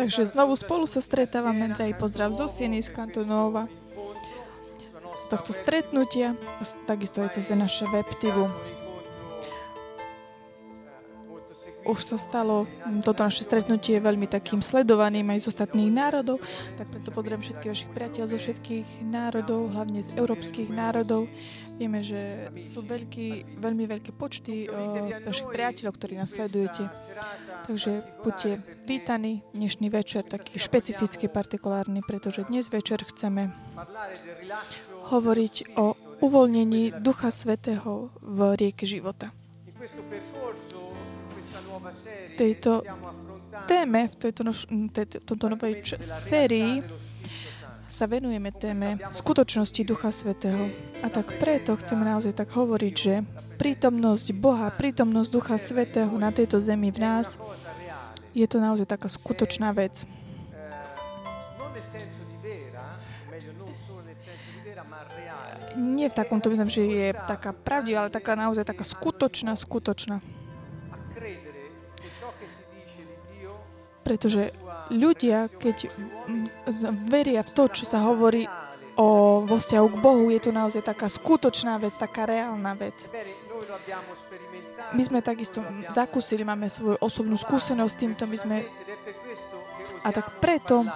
Takže znovu spolu sa stretávame, drahý pozdrav zo Sieny, z Kantonova, z tohto stretnutia, takisto aj cez naše webtivu. Už sa stalo toto naše stretnutie veľmi takým sledovaným aj z ostatných národov, tak preto pozdravím všetkých vašich priateľov zo všetkých národov, hlavne z európskych národov. Vieme, že sú veľký, veľmi veľké počty o, vašich priateľov, ktorí nás sledujete. Takže buďte vítaní dnešný večer, taký špecifický, partikulárny, pretože dnes večer chceme hovoriť o uvoľnení Ducha Svetého v rieke života tejto téme, v tejto, nož, tejto, tomto novej č- sérii sa venujeme téme skutočnosti Ducha Svetého. A tak preto chceme naozaj tak hovoriť, že prítomnosť Boha, prítomnosť Ducha Svetého na tejto zemi v nás, je to naozaj taká skutočná vec. Nie v takomto myslím, že je taká pravdivá, ale taká naozaj taká skutočná, skutočná. Pretože ľudia, keď veria v to, čo sa hovorí o, vo vzťahu k Bohu, je to naozaj taká skutočná vec, taká reálna vec. My sme takisto zakúsili, máme svoju osobnú skúsenosť s týmto, my sme... A tak preto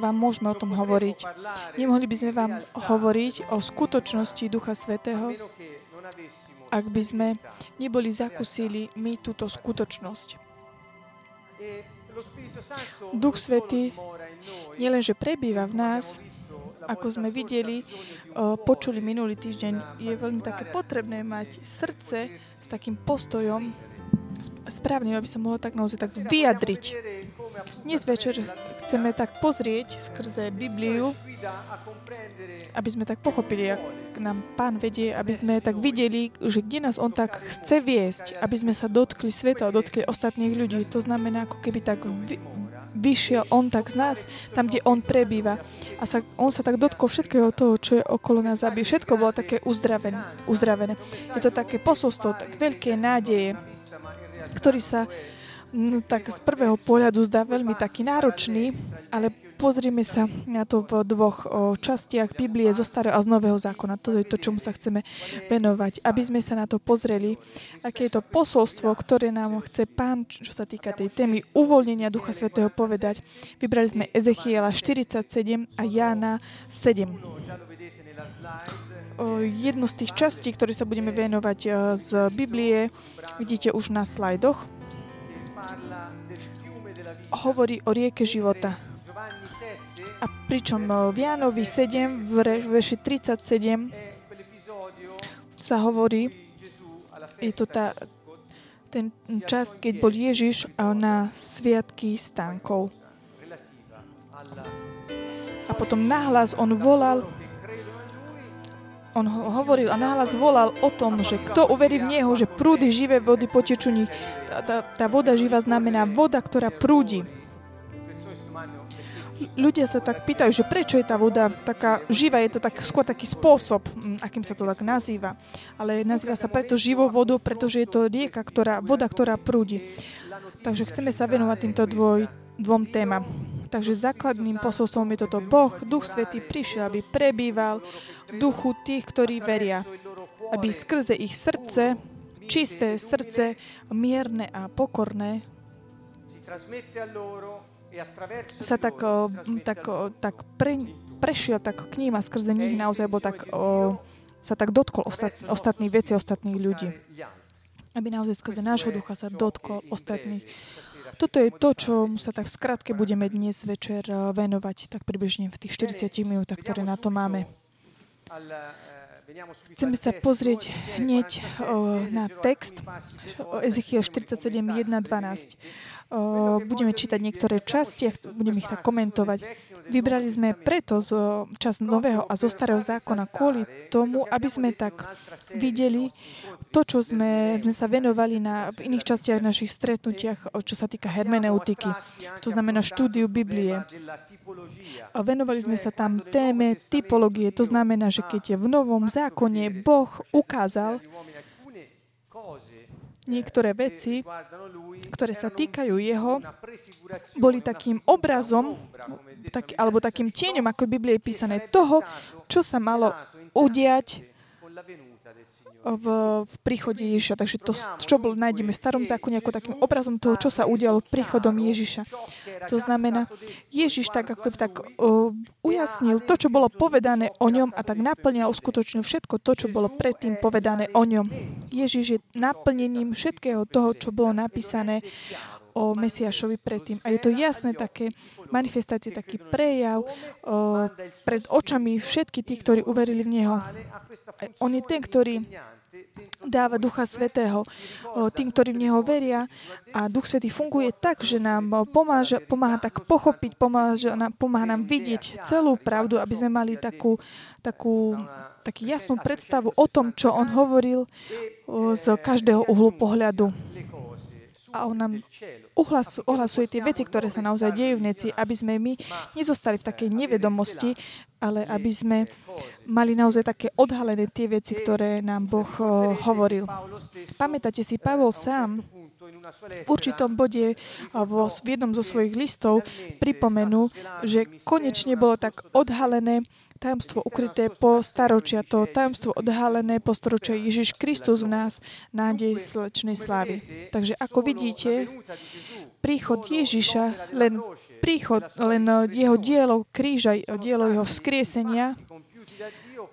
vám môžeme o tom hovoriť. Nemohli by sme vám hovoriť o skutočnosti Ducha Svetého, ak by sme neboli zakúsili my túto skutočnosť. Duch Svetý nielenže prebýva v nás, ako sme videli, počuli minulý týždeň, je veľmi také potrebné mať srdce s takým postojom správnym, aby sa mohlo tak naozaj tak vyjadriť. Dnes večer chceme tak pozrieť skrze Bibliu, aby sme tak pochopili, ak nám Pán vedie, aby sme tak videli, že kde nás On tak chce viesť, aby sme sa dotkli sveta, dotkli ostatných ľudí. To znamená, ako keby tak vyšiel on tak z nás, tam, kde on prebýva. A sa, on sa tak dotkol všetkého toho, čo je okolo nás, aby všetko bolo také uzdravené. uzdravené. Je to také posolstvo, tak veľké nádeje, ktorý sa no, tak z prvého pohľadu zdá veľmi taký náročný, ale pozrime sa na to v dvoch častiach Biblie zo starého a z nového zákona. To je to, čomu sa chceme venovať. Aby sme sa na to pozreli, aké je to posolstvo, ktoré nám chce Pán, čo sa týka tej témy uvoľnenia Ducha Svetého povedať. Vybrali sme Ezechiela 47 a Jána 7. O, jednu z tých častí, ktoré sa budeme venovať z Biblie, vidíte už na slajdoch, hovorí o rieke života. A pričom v Jánovi 7, v verši 37 sa hovorí, je to tá, ten čas, keď bol Ježiš na sviatky stánkov. A potom nahlas on volal, on hovoril a nahlas volal o tom, že kto uverí v Neho, že prúdy živé vody potečú nich. Tá, tá, tá voda živá znamená voda, ktorá prúdi ľudia sa tak pýtajú, že prečo je tá voda taká živá, je to tak, skôr taký spôsob, mm, akým sa to tak nazýva. Ale nazýva sa preto živou vodu, pretože je to rieka, ktorá, voda, ktorá prúdi. Takže chceme sa venovať týmto dvoj, dvom témam. Takže základným posolstvom je toto. Boh, Duch Svetý prišiel, aby prebýval duchu tých, ktorí veria. Aby skrze ich srdce, čisté srdce, mierne a pokorné, sa tak, tak, tak pre, prešiel tak k ním a skrze nich naozaj bol tak, o, sa tak dotkol ostat, ostatných veci, ostatných ľudí. Aby naozaj skrze nášho ducha sa dotkol ostatných. Toto je to, čo sa tak v skratke budeme dnes večer venovať, tak približne v tých 40 minútach, ktoré na to máme. Chceme sa pozrieť hneď na text Ezechiel 47, 1, 12 budeme čítať niektoré časti a budeme ich tak komentovať. Vybrali sme preto z čas nového a zo starého zákona kvôli tomu, aby sme tak videli to, čo sme, sme sa venovali na, v iných častiach našich stretnutiach, čo sa týka hermeneutiky, to znamená štúdiu Biblie. Venovali sme sa tam téme typológie, to znamená, že keď je v novom zákone Boh ukázal niektoré veci, ktoré sa týkajú jeho, boli takým obrazom, tak, alebo takým tieňom, ako v Biblii je písané, toho, čo sa malo udiať v, v príchode Ježiša. Takže to, čo bol, nájdeme v starom zákone ako takým obrazom toho, čo sa udialo príchodom Ježiša. To znamená, Ježiš tak ako tak uh, ujasnil to, čo bolo povedané o ňom a tak naplňal uskutočnil všetko to, čo bolo predtým povedané o ňom. Ježiš je naplnením všetkého toho, čo bolo napísané o Mesiašovi predtým. A je to jasné také manifestácie, taký prejav o, pred očami všetkých tých, ktorí uverili v Neho. On je ten, ktorý dáva Ducha Svetého tým, ktorí v Neho veria. A Duch Svetý funguje tak, že nám pomáha, pomáha tak pochopiť, pomáha, pomáha nám vidieť celú pravdu, aby sme mali takú, takú, takú jasnú predstavu o tom, čo On hovoril z každého uhlu pohľadu a on nám uhlasu, ohlasuje tie veci, ktoré sa naozaj dejú v neci, aby sme my nezostali v takej nevedomosti, ale aby sme mali naozaj také odhalené tie veci, ktoré nám Boh hovoril. Pamätáte si, Pavol sám v určitom bode vo, v jednom zo svojich listov pripomenul, že konečne bolo tak odhalené tajomstvo ukryté po staročia, to tajomstvo odhalené po staročia. Ježiš Kristus v nás, nádej slečnej slávy. Takže ako vidíte, príchod Ježiša, len príchod, len jeho dielo kríža, dielo jeho vzkriesenia,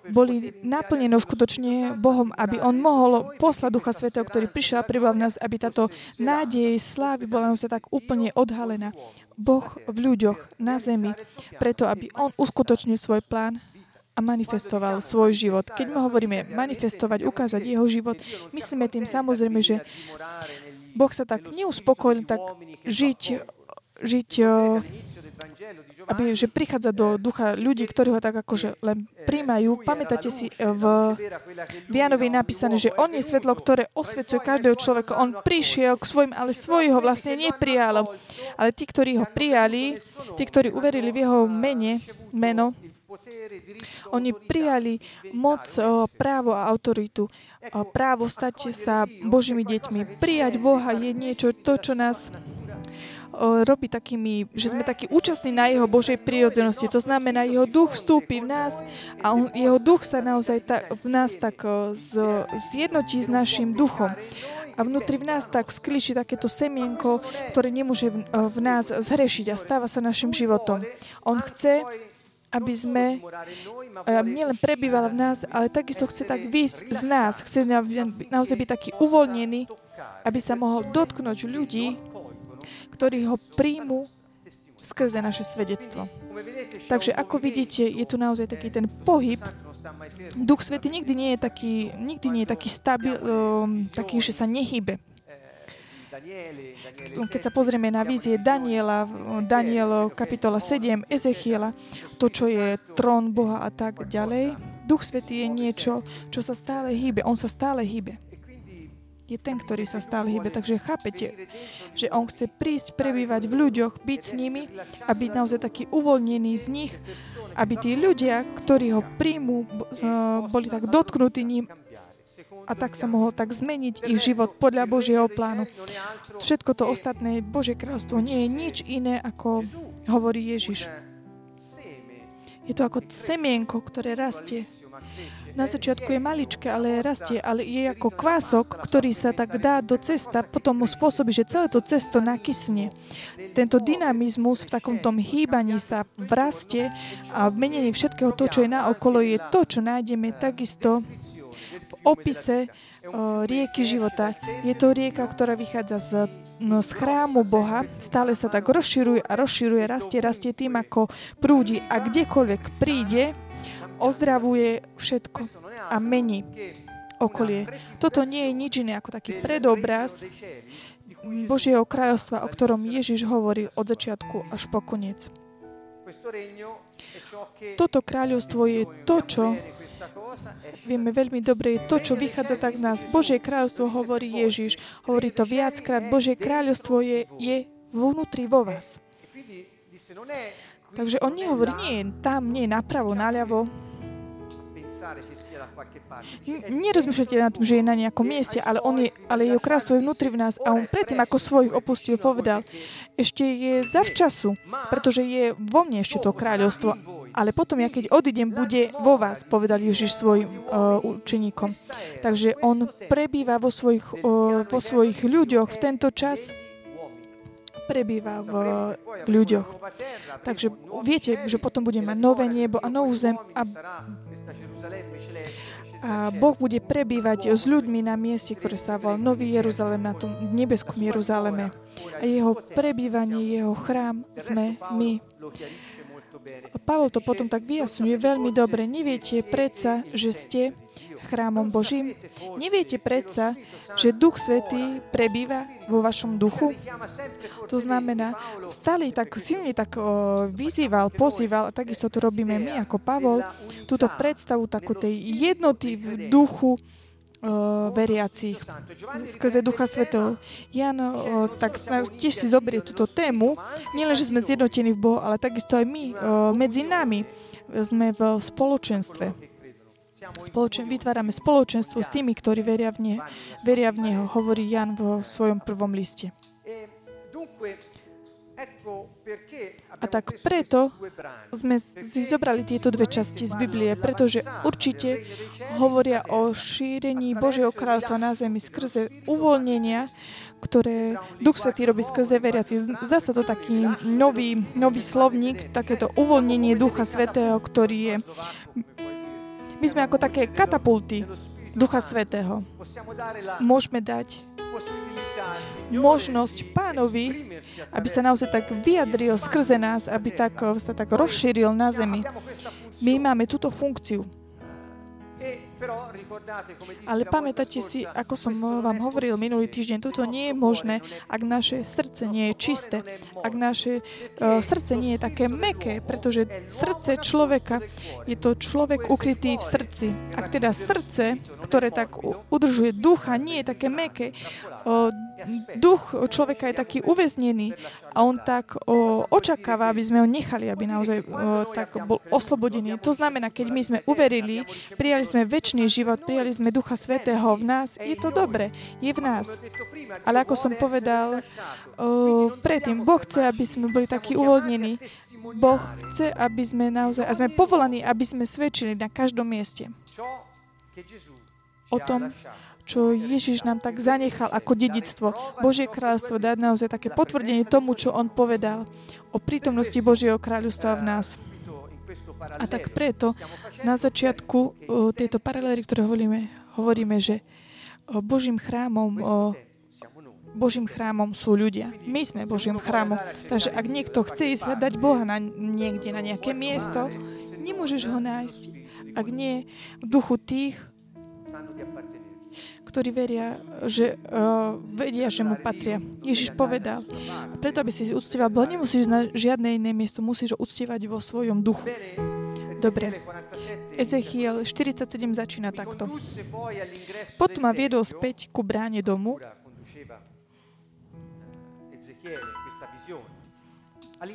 boli naplnené skutočne Bohom, aby On mohol poslať Ducha Svetého, ktorý prišiel a pribal v nás, aby táto nádej slávy bola sa tak úplne odhalená. Boh v ľuďoch na zemi, preto aby On uskutočnil svoj plán a manifestoval svoj život. Keď my hovoríme manifestovať, ukázať jeho život, myslíme tým samozrejme, že Boh sa tak neuspokojil tak žiť, žiť aby, že prichádza do ducha ľudí, ktorí ho tak akože len príjmajú. Pamätáte si v Vianovi napísané, že on je svetlo, ktoré osvecuje každého človeka. On prišiel k svojim, ale svojho ho vlastne neprijal. Ale tí, ktorí ho prijali, tí, ktorí uverili v jeho mene, meno, oni prijali moc, právo a autoritu. Právo stať sa Božími deťmi. Prijať Boha je niečo, to, čo nás robí takými, že sme takí účastní na jeho Božej prírodzenosti. To znamená, jeho duch vstúpi v nás a on, jeho duch sa naozaj ta, v nás tak z, zjednotí s našim duchom. A vnútri v nás tak skličí takéto semienko, ktoré nemôže v, v nás zhrešiť a stáva sa našim životom. On chce, aby sme nielen prebývala v nás, ale takisto chce tak výjsť z nás. Chce naozaj byť taký uvoľnený, aby sa mohol dotknúť ľudí, ktorí ho príjmu skrze naše svedectvo. Takže ako vidíte, je tu naozaj taký ten pohyb. Duch Svety nikdy nie je taký, nikdy nie je taký stabil, um, taký, že sa nehybe. Keď sa pozrieme na vízie Daniela, Daniel kapitola 7, Ezechiela, to, čo je trón Boha a tak ďalej, Duch Svetý je niečo, čo sa stále hýbe. On sa stále hýbe je ten, ktorý sa stále hýbe. Takže chápete, že on chce prísť, prebývať v ľuďoch, byť s nimi a byť naozaj taký uvoľnený z nich, aby tí ľudia, ktorí ho príjmú, boli tak dotknutí ním a tak sa mohol tak zmeniť ich život podľa Božieho plánu. Všetko to ostatné, Božie kráľstvo nie je nič iné, ako hovorí Ježiš. Je to ako semienko, ktoré rastie na začiatku je maličké, ale rastie, ale je ako kvások, ktorý sa tak dá do cesta, potom mu spôsobí, že celé to cesto nakysne. Tento dynamizmus v takom tom hýbaní sa v raste a v menení všetkého to, čo je naokolo, je to, čo nájdeme takisto v opise rieky života. Je to rieka, ktorá vychádza z z chrámu Boha stále sa tak rozširuje a rozširuje, rastie, rastie tým, ako prúdi. A kdekoľvek príde, ozdravuje všetko a mení okolie. Toto nie je nič iné ako taký predobraz Božieho kráľovstva, o ktorom Ježiš hovorí od začiatku až po koniec. Toto kráľovstvo je to, čo vieme veľmi dobre, to, čo vychádza tak z nás. Božie kráľovstvo hovorí Ježiš. Hovorí to viackrát. Božie kráľovstvo je, je vnútri vo vás. Takže on nehovorí, nie tam, nie napravo, naľavo, nerozmýšľate na tom, že je na nejakom mieste, ale, on je, ale jeho kráľstvo je vnútri v nás a on predtým, ako svojich opustil, povedal, ešte je zavčasu, pretože je vo mne ešte to kráľovstvo, ale potom, ja keď odídem, bude vo vás, povedal Ježiš svojim uh, učeníkom. Takže on prebýva vo svojich, uh, vo svojich ľuďoch v tento čas. prebýva v, v ľuďoch. Takže viete, že potom bude mať nové nebo a novú zem a, a Boh bude prebývať s ľuďmi na mieste, ktoré sa volá Nový Jeruzalem, na tom nebeskom Jeruzaleme. A jeho prebývanie, jeho chrám sme my. Pavol to potom tak vyjasňuje veľmi dobre. Neviete predsa, že ste chrámom Božím? Neviete predsa, že Duch Svetý prebýva vo vašom duchu? To znamená, stále tak silne tak o, vyzýval, pozýval, a takisto to robíme my ako Pavol, túto predstavu takú tej jednoty v duchu, veriacich skrze Ducha Svetého. Jan o, tak tiež si zoberie túto tému, nielen, že sme zjednotení v Bohu, ale takisto aj my o, medzi nami sme v spoločenstve. Spoločen, vytvárame spoločenstvo s tými, ktorí veria v, ne, veria v Neho, hovorí Jan vo svojom prvom liste. A tak preto sme si zobrali tieto dve časti z Biblie, pretože určite hovoria o šírení Božieho kráľstva na zemi skrze uvoľnenia, ktoré Duch Svetý robí skrze veriaci. Zdá sa to taký nový, nový slovník, takéto uvoľnenie Ducha Svetého, ktorý je my sme ako také katapulty Ducha Svetého. Môžeme dať možnosť pánovi, aby sa naozaj tak vyjadril skrze nás, aby tak, sa tak rozšíril na zemi. My máme túto funkciu. Ale pamätáte si, ako som vám hovoril minulý týždeň, toto nie je možné, ak naše srdce nie je čisté, ak naše uh, srdce nie je také meké, pretože srdce človeka je to človek ukrytý v srdci. Ak teda srdce, ktoré tak udržuje ducha, nie je také meké, duch človeka je taký uväznený a on tak uh, očakáva, aby sme ho nechali, aby naozaj uh, tak bol oslobodený. To znamená, keď my sme uverili, prijali sme väčší život, prijali sme Ducha Svetého v nás, je to dobre, je v nás. Ale ako som povedal uh, predtým, Boh chce, aby sme boli takí uvoľnení. Boh chce, aby sme naozaj, a sme povolaní, aby sme svedčili na každom mieste o tom, čo Ježiš nám tak zanechal ako dedictvo. Božie kráľovstvo dať naozaj také potvrdenie tomu, čo on povedal o prítomnosti Božieho kráľovstva v nás. A tak preto na začiatku tejto paralely, ktoré hovoríme, hovoríme, že Božím chrámom Božím chrámom sú ľudia. My sme Božím chrámom. Takže ak niekto chce ísť hľadať Boha na, niekde, na nejaké miesto, nemôžeš ho nájsť, ak nie v duchu tých, ktorí veria, že uh, vedia, že mu patria. Ježiš povedal, preto aby si uctieval Boha, nemusíš na žiadne iné miesto, musíš ho uctievať vo svojom duchu. Dobre. Ezechiel 47 začína takto. Potom ma viedol späť ku bráne domu.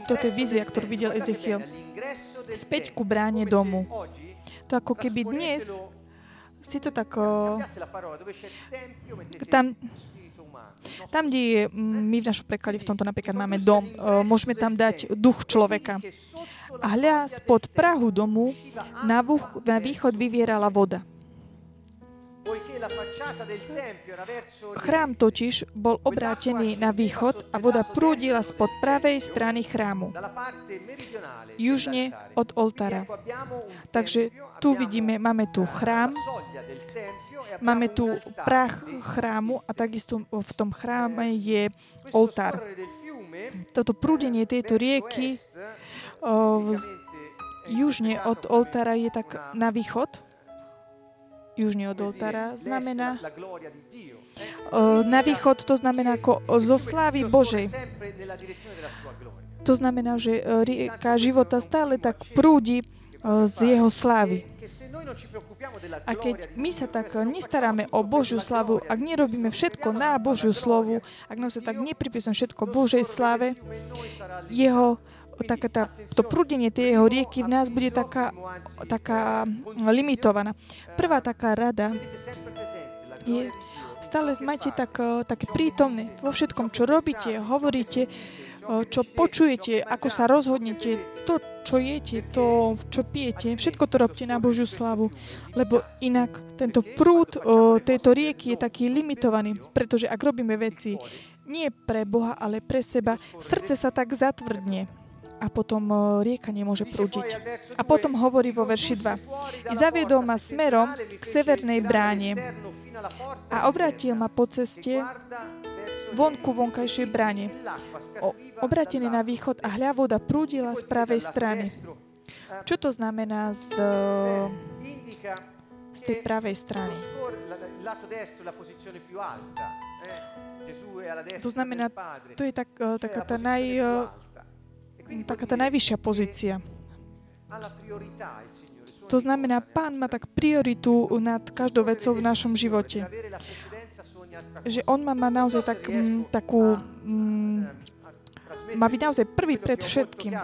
Toto je vízia, ktorú videl Ezechiel. Späť ku bráne domu. To ako keby dnes si to tak... Tam, tam, kde my v našom preklade v tomto napríklad máme dom, môžeme tam dať duch človeka. A hľa, spod prahu domu na, na východ vyvierala voda. Chrám totiž bol obrátený na východ a voda prúdila spod pravej strany chrámu, južne od oltára. Takže tu vidíme, máme tu chrám, máme tu prach chrámu a takisto v tom chráme je oltár. Toto prúdenie tejto rieky o, južne od oltára je tak na východ, južne od oltára, znamená na východ to znamená ako zo slávy Božej. To znamená, že rieka života stále tak prúdi z jeho slávy. A keď my sa tak nestaráme o Božiu slavu, ak nerobíme všetko na Božiu slovu, ak nám sa tak nepripisujeme všetko Božej slave, jeho taká tá, to prúdenie tej jeho rieky v nás bude taká, taká limitovaná. Prvá taká rada je, stále majte tak, také prítomné vo všetkom, čo robíte, hovoríte, čo počujete, ako sa rozhodnete, to, čo jete, to, čo pijete, všetko to robte na Božiu slavu, lebo inak tento prúd o, tejto rieky je taký limitovaný, pretože ak robíme veci nie pre Boha, ale pre seba, srdce sa tak zatvrdne a potom rieka nemôže prúdiť. A potom hovorí vo verši 2. I zaviedol ma smerom k severnej bráne a obrátil ma po ceste vonku vonkajšej bráne. O, obratený na východ a hľa voda prúdila z pravej strany. Čo to znamená z, z tej pravej strany? To znamená, to je tak, taká tá naj, taká tá najvyššia pozícia. To znamená, pán má tak prioritu nad každou vecou v našom živote. Že on má, má naozaj tak, m, takú... M, má byť naozaj prvý pred všetkým.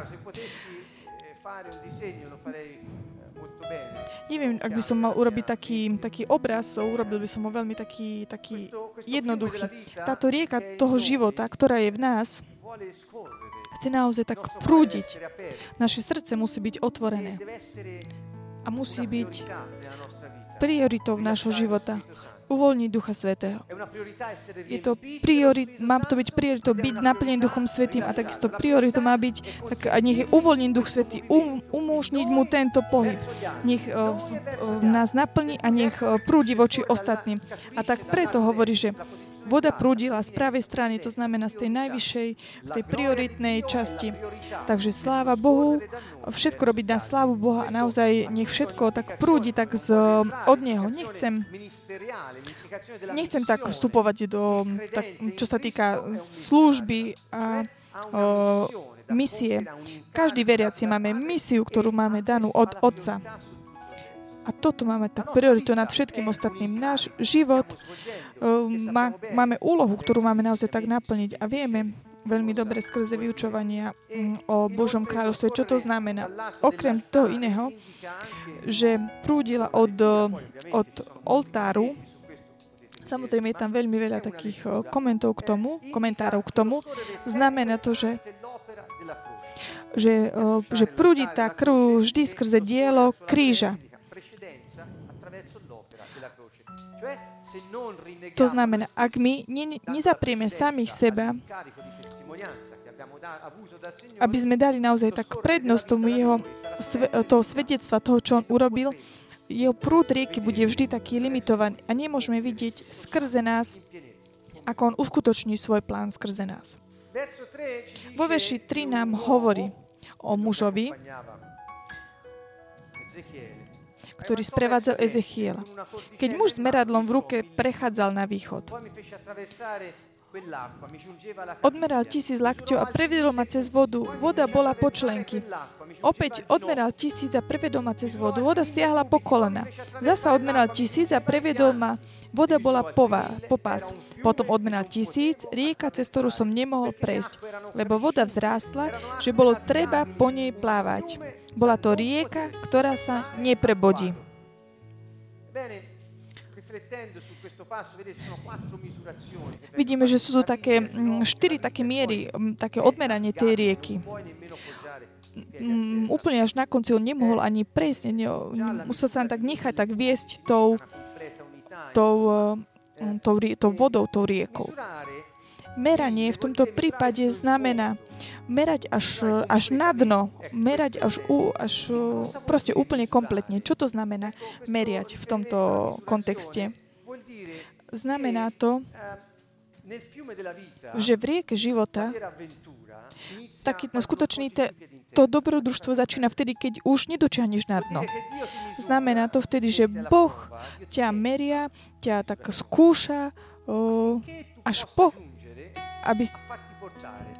Neviem, ak by som mal urobiť taký, taký obraz, urobil by som ho veľmi taký, taký jednoduchý. Táto rieka toho života, ktorá je v nás, chce naozaj tak prúdiť. Naše srdce musí byť otvorené. A musí byť prioritou nášho života. Uvoľniť Ducha Svetého. Je to priorit, má to byť prioritou byť naplnený Duchom Svetým a takisto prioritou má byť, tak a nech je uvoľnený Duch Svetý, um, umožniť mu tento pohyb. Nech uh, uh, nás naplní a nech uh, prúdi voči ostatným. A tak preto hovorí, že voda prúdila z pravej strany, to znamená z tej najvyššej, tej prioritnej časti. Takže sláva Bohu, všetko robiť na slávu Boha a naozaj nech všetko tak prúdi tak z, od Neho. Nechcem, nechcem tak vstupovať do, tak, čo sa týka služby a o, misie. Každý veriaci máme misiu, ktorú máme danú od Otca. A toto máme tak prioritu nad všetkým ostatným. Náš život uh, má, máme úlohu, ktorú máme naozaj tak naplniť a vieme veľmi dobre skrze vyučovania um, o Božom kráľovstve, čo to znamená. Okrem toho iného, že prúdila od, od oltáru, Samozrejme, je tam veľmi veľa takých komentov k tomu, komentárov k tomu. Znamená to, že že, že prúdi tá krv vždy skrze dielo kríža. To znamená, ak my ne, nezaprieme samých seba, aby sme dali naozaj tak prednosť tomu jeho toho svedectva, toho, čo on urobil, jeho prúd rieky bude vždy taký limitovaný a nemôžeme vidieť skrze nás, ako on uskutoční svoj plán skrze nás. Vo verši 3 nám hovorí o mužovi, ktorý sprevádzal Ezechiela. Keď muž s meradlom v ruke prechádzal na východ, Odmeral tisíc lakťov a prevedol ma cez vodu. Voda bola po členky. Opäť odmeral tisíc a prevedol ma cez vodu. Voda siahla po kolena. Zasa odmeral tisíc a prevedol ma. Voda bola pová, po pás. Potom odmeral tisíc, rieka, cez ktorú som nemohol prejsť, lebo voda vzrástla, že bolo treba po nej plávať. Bola to rieka, ktorá sa neprebodí. Vidíme, že sú tu také mm, štyri také miery, mm, také odmeranie tej rieky. Mm, úplne až na konci on nemohol ani prejsť, musel sa tak nechať tak viesť tou, tou, tou, tou, tou vodou, tou riekou. Meranie v tomto prípade znamená merať až, až na dno, merať až, u, až proste úplne kompletne. Čo to znamená meriať v tomto kontexte? Znamená to, že v rieke života taký no, skutočný te, to dobrodružstvo začína vtedy, keď už nedočiahneš na dno. Znamená to vtedy, že Boh ťa meria, ťa tak skúša o, až po aby,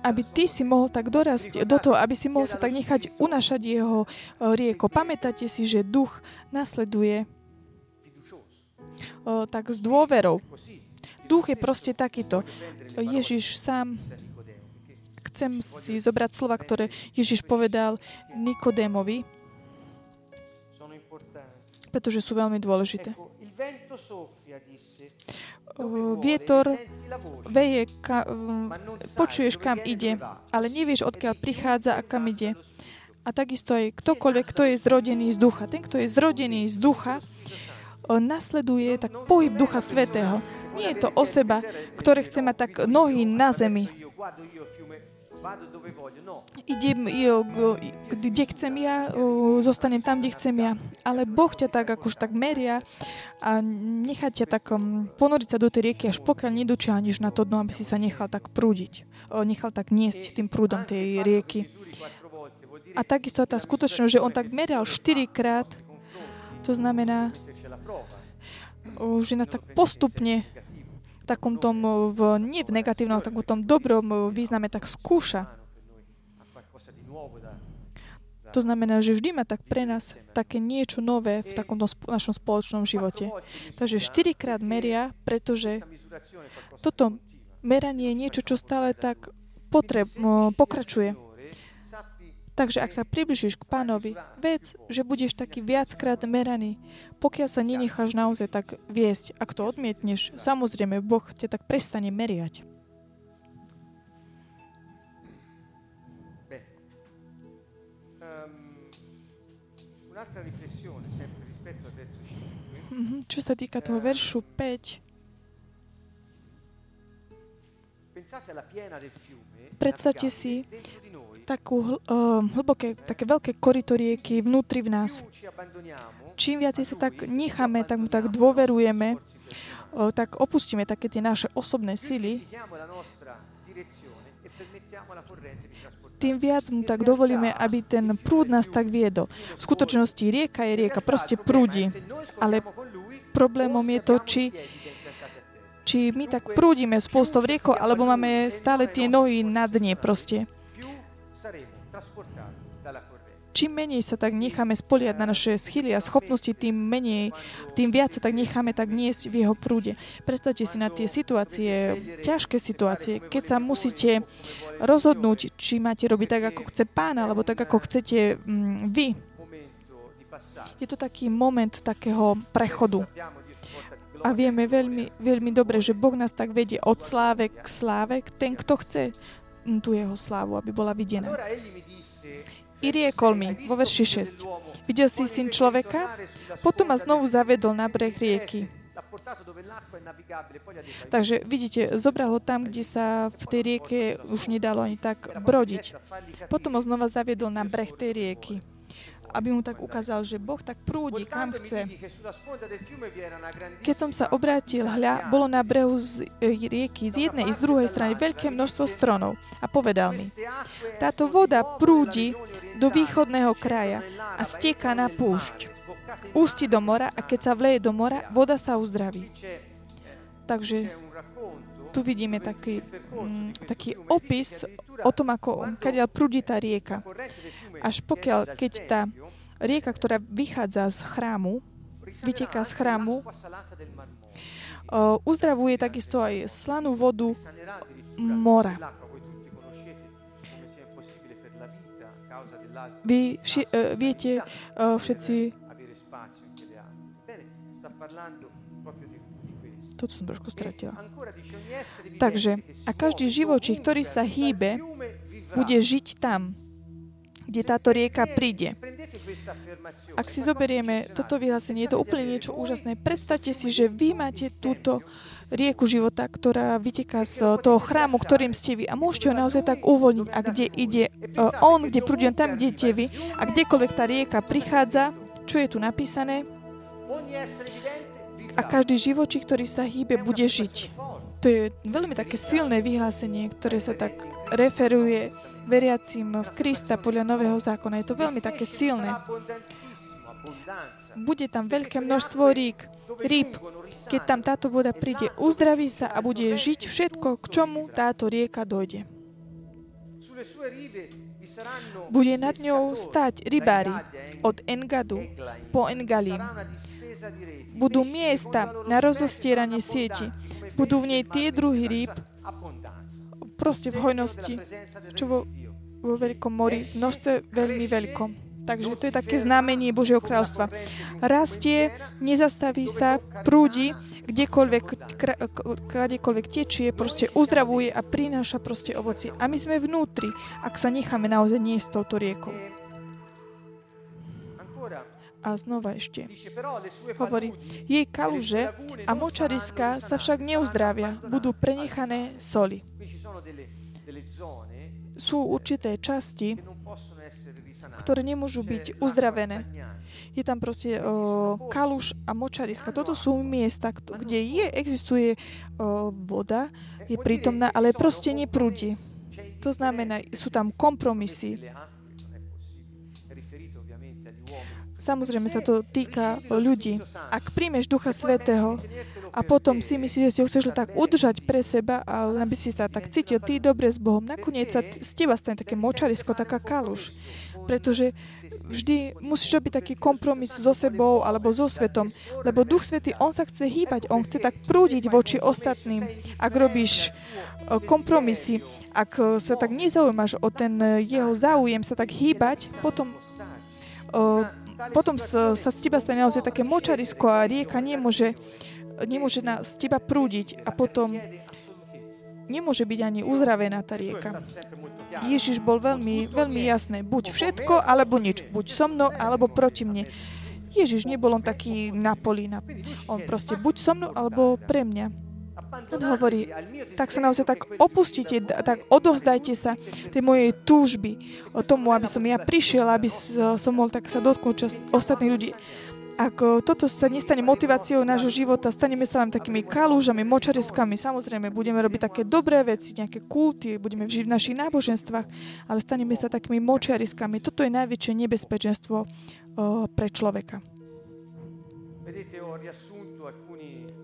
aby ty si mohol tak dorasť do toho, aby si mohol sa tak nechať unašať jeho e, rieko. Pamätáte si, že duch nasleduje o, e, tak s dôverou. Duch je proste takýto. Ježiš sám chcem si zobrať slova, ktoré Ježiš povedal Nikodémovi, pretože sú veľmi dôležité. Vietor veje, ka, počuješ, kam ide, ale nevieš, odkiaľ prichádza a kam ide. A takisto aj ktokoľvek, kto je zrodený z ducha. Ten, kto je zrodený z ducha, nasleduje tak pohyb Ducha Svetého. Nie je to osoba, ktoré chce mať tak nohy na zemi. Idem, jo, kde chcem ja, zostanem tam, kde chcem ja. Ale Boh ťa tak akož tak meria a nechá ťa tak ponoriť sa do tej rieky, až pokiaľ nedočiahneš na to dno, aby si sa nechal tak prúdiť. Nechal tak niesť tým prúdom tej rieky. A takisto tá skutočnosť, že on tak meral 4 krát, to znamená, že nás tak postupne takom tom, v, nie v negatívnom, v tom dobrom význame tak skúša. To znamená, že vždy má tak pre nás také niečo nové v takomto sp- našom spoločnom živote. Takže štyrikrát meria, pretože toto meranie je niečo, čo stále tak potreb, pokračuje. Takže ak sa približíš k pánovi, vec, že budeš taký viackrát meraný, pokiaľ sa nenecháš naozaj tak viesť. Ak to odmietneš, samozrejme, Boh ťa tak prestane meriať. Mm-hmm. Čo sa týka toho veršu 5, predstavte si takú uh, hlboké, také veľké korito rieky vnútri v nás. Čím viac sa tak necháme, tak mu tak dôverujeme, uh, tak opustíme také tie naše osobné sily, tým viac mu tak dovolíme, aby ten prúd nás tak viedol. V skutočnosti rieka je rieka, proste prúdi. Ale problémom je to, či či my tak prúdime s riekou, alebo máme stále tie nohy na dne proste. Čím menej sa tak necháme spoliať na naše schyly a schopnosti, tým menej, tým viac sa tak necháme tak niesť v jeho prúde. Predstavte si na tie situácie, ťažké situácie, keď sa musíte rozhodnúť, či máte robiť tak, ako chce pán, alebo tak, ako chcete mm, vy. Je to taký moment takého prechodu. A vieme veľmi, veľmi dobre, že Boh nás tak vedie od sláve k sláve. Ten, kto chce tú jeho slávu, aby bola videná. I riekol mi vo verši 6. Videl si syn človeka? Potom ma znovu zavedol na breh rieky. Takže vidíte, zobral ho tam, kde sa v tej rieke už nedalo ani tak brodiť. Potom ho znova zaviedol na breh tej rieky aby mu tak ukázal, že Boh tak prúdi, kam chce. Keď som sa obrátil, hľa, bolo na brehu z e, rieky z jednej i z druhej strany veľké množstvo stronov a povedal mi, táto voda prúdi do východného kraja a stieka na púšť. Ústi do mora a keď sa vleje do mora, voda sa uzdraví. Takže tu vidíme taký, mm, taký opis o tom, ako kadiaľ prúdi tá rieka. Až pokiaľ, keď tá rieka, ktorá vychádza z chrámu, vyteká z chrámu, uzdravuje takisto aj slanú vodu mora. Vy vši, uh, viete uh, všetci, toto som trošku stratila. Takže, a každý živočí, ktorý sa hýbe, bude žiť tam, kde táto rieka príde. Ak si zoberieme toto vyhlásenie, je to úplne niečo úžasné. Predstavte si, že vy máte túto rieku života, ktorá vyteká z toho chrámu, ktorým ste vy. A môžete ho naozaj tak uvoľniť. A kde ide uh, on, kde prúdi tam, kde idete vy. A kdekoľvek tá rieka prichádza, čo je tu napísané? a každý živočí, ktorý sa hýbe, bude žiť. To je veľmi také silné vyhlásenie, ktoré sa tak referuje veriacim v Krista podľa Nového zákona. Je to veľmi také silné. Bude tam veľké množstvo rík, rýb. Keď tam táto voda príde, uzdraví sa a bude žiť všetko, k čomu táto rieka dojde. Bude nad ňou stať rybári od Engadu po Engalim budú miesta na rozostieranie sieti. Budú v nej tie druhy rýb, proste v hojnosti, čo vo, vo veľkom mori, v množstve veľmi veľkom. Takže to je také znamenie Božieho kráľstva. Rastie, nezastaví sa, prúdi, kdekoľvek, kdekoľvek tečie, proste uzdravuje a prináša proste ovoci. A my sme vnútri, ak sa necháme naozaj niesť touto riekou. A znova ešte hovorí, jej kaluže a močariska sa však neuzdravia, budú prenechané soli. Sú určité časti, ktoré nemôžu byť uzdravené. Je tam proste o, kaluš a močariska. Toto sú miesta, kde je, existuje o, voda, je prítomná, ale proste neprúdi. To znamená, sú tam kompromisy. Samozrejme sa to týka ľudí. Ak príjmeš Ducha Svetého a potom si myslíš, že si ho chceš tak udržať pre seba, ale aby si sa tak cítil ty dobre s Bohom, nakoniec sa z teba stane také močarisko, taká kaluš. Pretože vždy musíš robiť taký kompromis so sebou alebo so svetom, lebo Duch Svetý, on sa chce hýbať, on chce tak prúdiť voči ostatným. Ak robíš e, kompromisy, ak sa tak nezaujímaš o ten e, jeho záujem sa tak hýbať, potom potom sa, sa z teba stane naozaj také močarisko a rieka nemôže, nemôže na, z teba prúdiť a potom nemôže byť ani uzdravená tá rieka. Ježiš bol veľmi, veľmi jasný. Buď všetko, alebo nič. Buď so mnou, alebo proti mne. Ježiš nebol on taký na poli. On proste buď so mnou, alebo pre mňa. On hovorí, tak sa naozaj tak opustite, tak odovzdajte sa tej mojej túžby o tomu, aby som ja prišiel, aby som mohol tak sa dotknúť ostatných ľudí. Ak toto sa nestane motiváciou nášho života, staneme sa len takými kalúžami, močariskami, samozrejme, budeme robiť také dobré veci, nejaké kulty, budeme žiť v našich náboženstvách, ale staneme sa takými močariskami. Toto je najväčšie nebezpečenstvo o, pre človeka.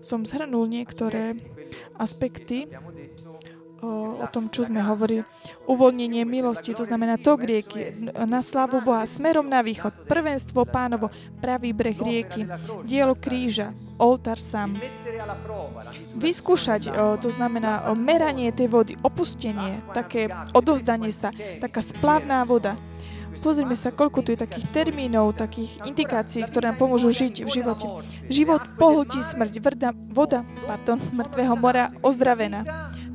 Som zhrnul niektoré aspekty o, tom, čo sme hovorili. Uvoľnenie milosti, to znamená tok rieky, na slavu Boha, smerom na východ, prvenstvo pánovo, pravý breh rieky, dielo kríža, oltár sám. Vyskúšať, to znamená meranie tej vody, opustenie, také odovzdanie sa, taká splavná voda. Pozrime sa, koľko tu je takých termínov, takých indikácií, ktoré nám pomôžu žiť v živote. Život pohltí smrť, vrda, voda pardon, mŕtvého mora ozdravená.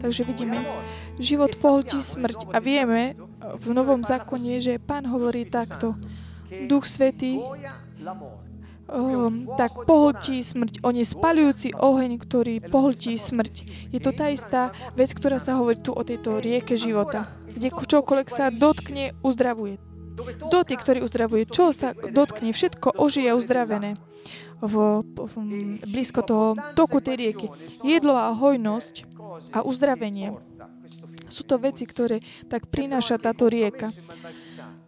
Takže vidíme, život pohltí smrť a vieme v Novom zákone, že Pán hovorí takto. Duch Svetý um, tak pohltí smrť. On je spalujúci oheň, ktorý pohltí smrť. Je to tá istá vec, ktorá sa hovorí tu o tejto rieke života, kde čokoľvek sa dotkne, uzdravuje. Dotyk, ktorý uzdravuje. Čo sa dotkne, všetko ožije uzdravené v, v, blízko toho toku tej rieky. Jedlo a hojnosť a uzdravenie. Sú to veci, ktoré tak prináša táto rieka.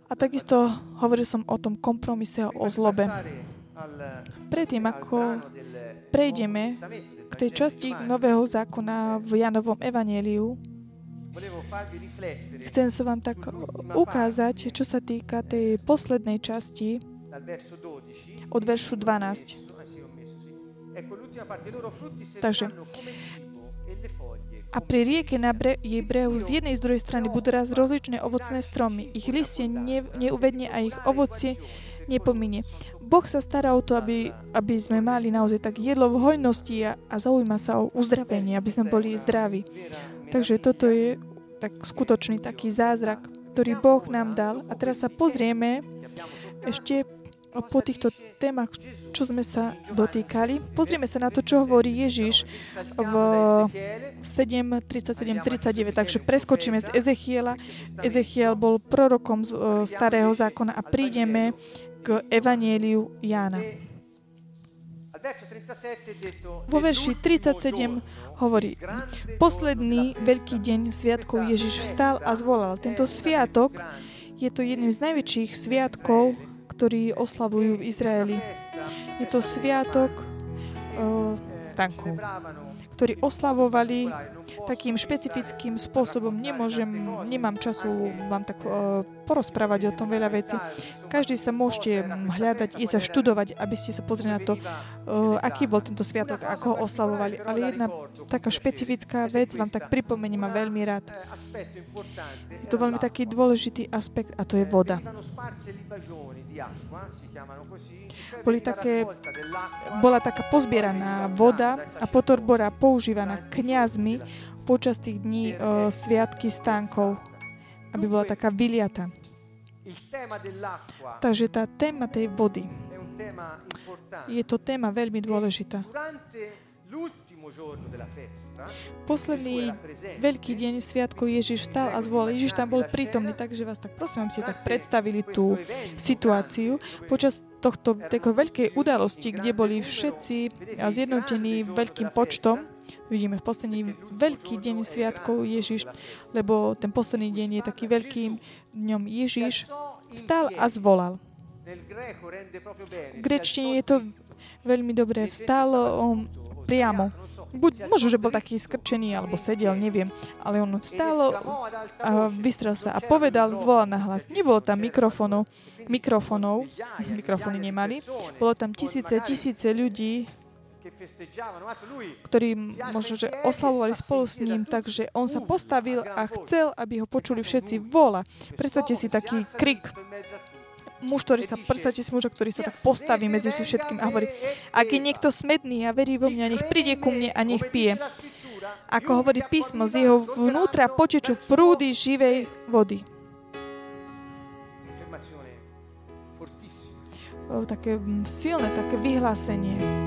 A takisto hovoril som o tom kompromise o zlobe. Predtým, ako prejdeme k tej časti Nového zákona v Janovom evaneliu, Chcem sa vám tak ukázať, čo sa týka tej poslednej časti od veršu 12. Takže a pri rieke na bre- jej brehu z jednej z druhej strany budú raz rozličné ovocné stromy. Ich listie ne- neuvedne a ich ovocie nepominie. Boh sa stará o to, aby, aby sme mali naozaj tak jedlo v hojnosti a, a zaujíma sa o uzdravenie, aby sme boli zdraví. Takže toto je tak skutočný taký zázrak, ktorý Boh nám dal. A teraz sa pozrieme ešte po týchto témach, čo sme sa dotýkali. Pozrieme sa na to, čo hovorí Ježiš v 7, 37, 39. Takže preskočíme z Ezechiela. Ezechiel bol prorokom z starého zákona a prídeme k Evanieliu Jána. Vo verši 37 hovorí, posledný veľký deň sviatkov Ježiš vstal a zvolal. Tento sviatok je to jedným z najväčších sviatkov, ktorí oslavujú v Izraeli. Je to sviatok uh, stankov ktorí oslavovali takým špecifickým spôsobom. Nemôžem, nemám času vám tak uh, porozprávať o tom veľa vecí. Každý sa môžete hľadať i sa študovať, aby ste sa pozreli na to, aký bol tento sviatok, ako ho oslavovali. Ale jedna taká špecifická vec vám tak pripomeniem a veľmi rád. Je to veľmi taký dôležitý aspekt a to je voda. Boli také, bola taká pozbieraná voda a potom bola používaná kňazmi počas tých dní uh, sviatky stánkov, aby bola taká vyliata. Takže tá téma tej vody je to téma veľmi dôležitá. Posledný veľký deň sviatkov Ježiš vstal a zvolal. Ježiš tam bol prítomný, takže vás tak prosím, aby ste tak predstavili tú situáciu. Počas tohto tejto veľkej udalosti, kde boli všetci zjednotení veľkým počtom, vidíme v posledný veľký deň sviatkov Ježiš, lebo ten posledný deň je taký veľký dňom Ježiš, vstal a zvolal. V grečtine je to veľmi dobré. Vstal on priamo. Buď, možno, že bol taký skrčený, alebo sedel, neviem. Ale on vstal a vystrel sa a povedal, zvolal na hlas. Nebolo tam mikrofónov, mikrofónov, mikrofóny nemali. Bolo tam tisíce, tisíce ľudí, ktorí možno, že oslavovali spolu s ním, takže on sa postavil a chcel, aby ho počuli všetci vola. Predstavte si taký krik muž, ktorý sa, predstavte si muža, ktorý sa tak postaví medzi všetkým a hovorí, ak je niekto smedný a verí vo mňa, nech príde ku mne a nech pije. Ako hovorí písmo, z jeho vnútra potečú prúdy živej vody. O, také silné, také vyhlásenie.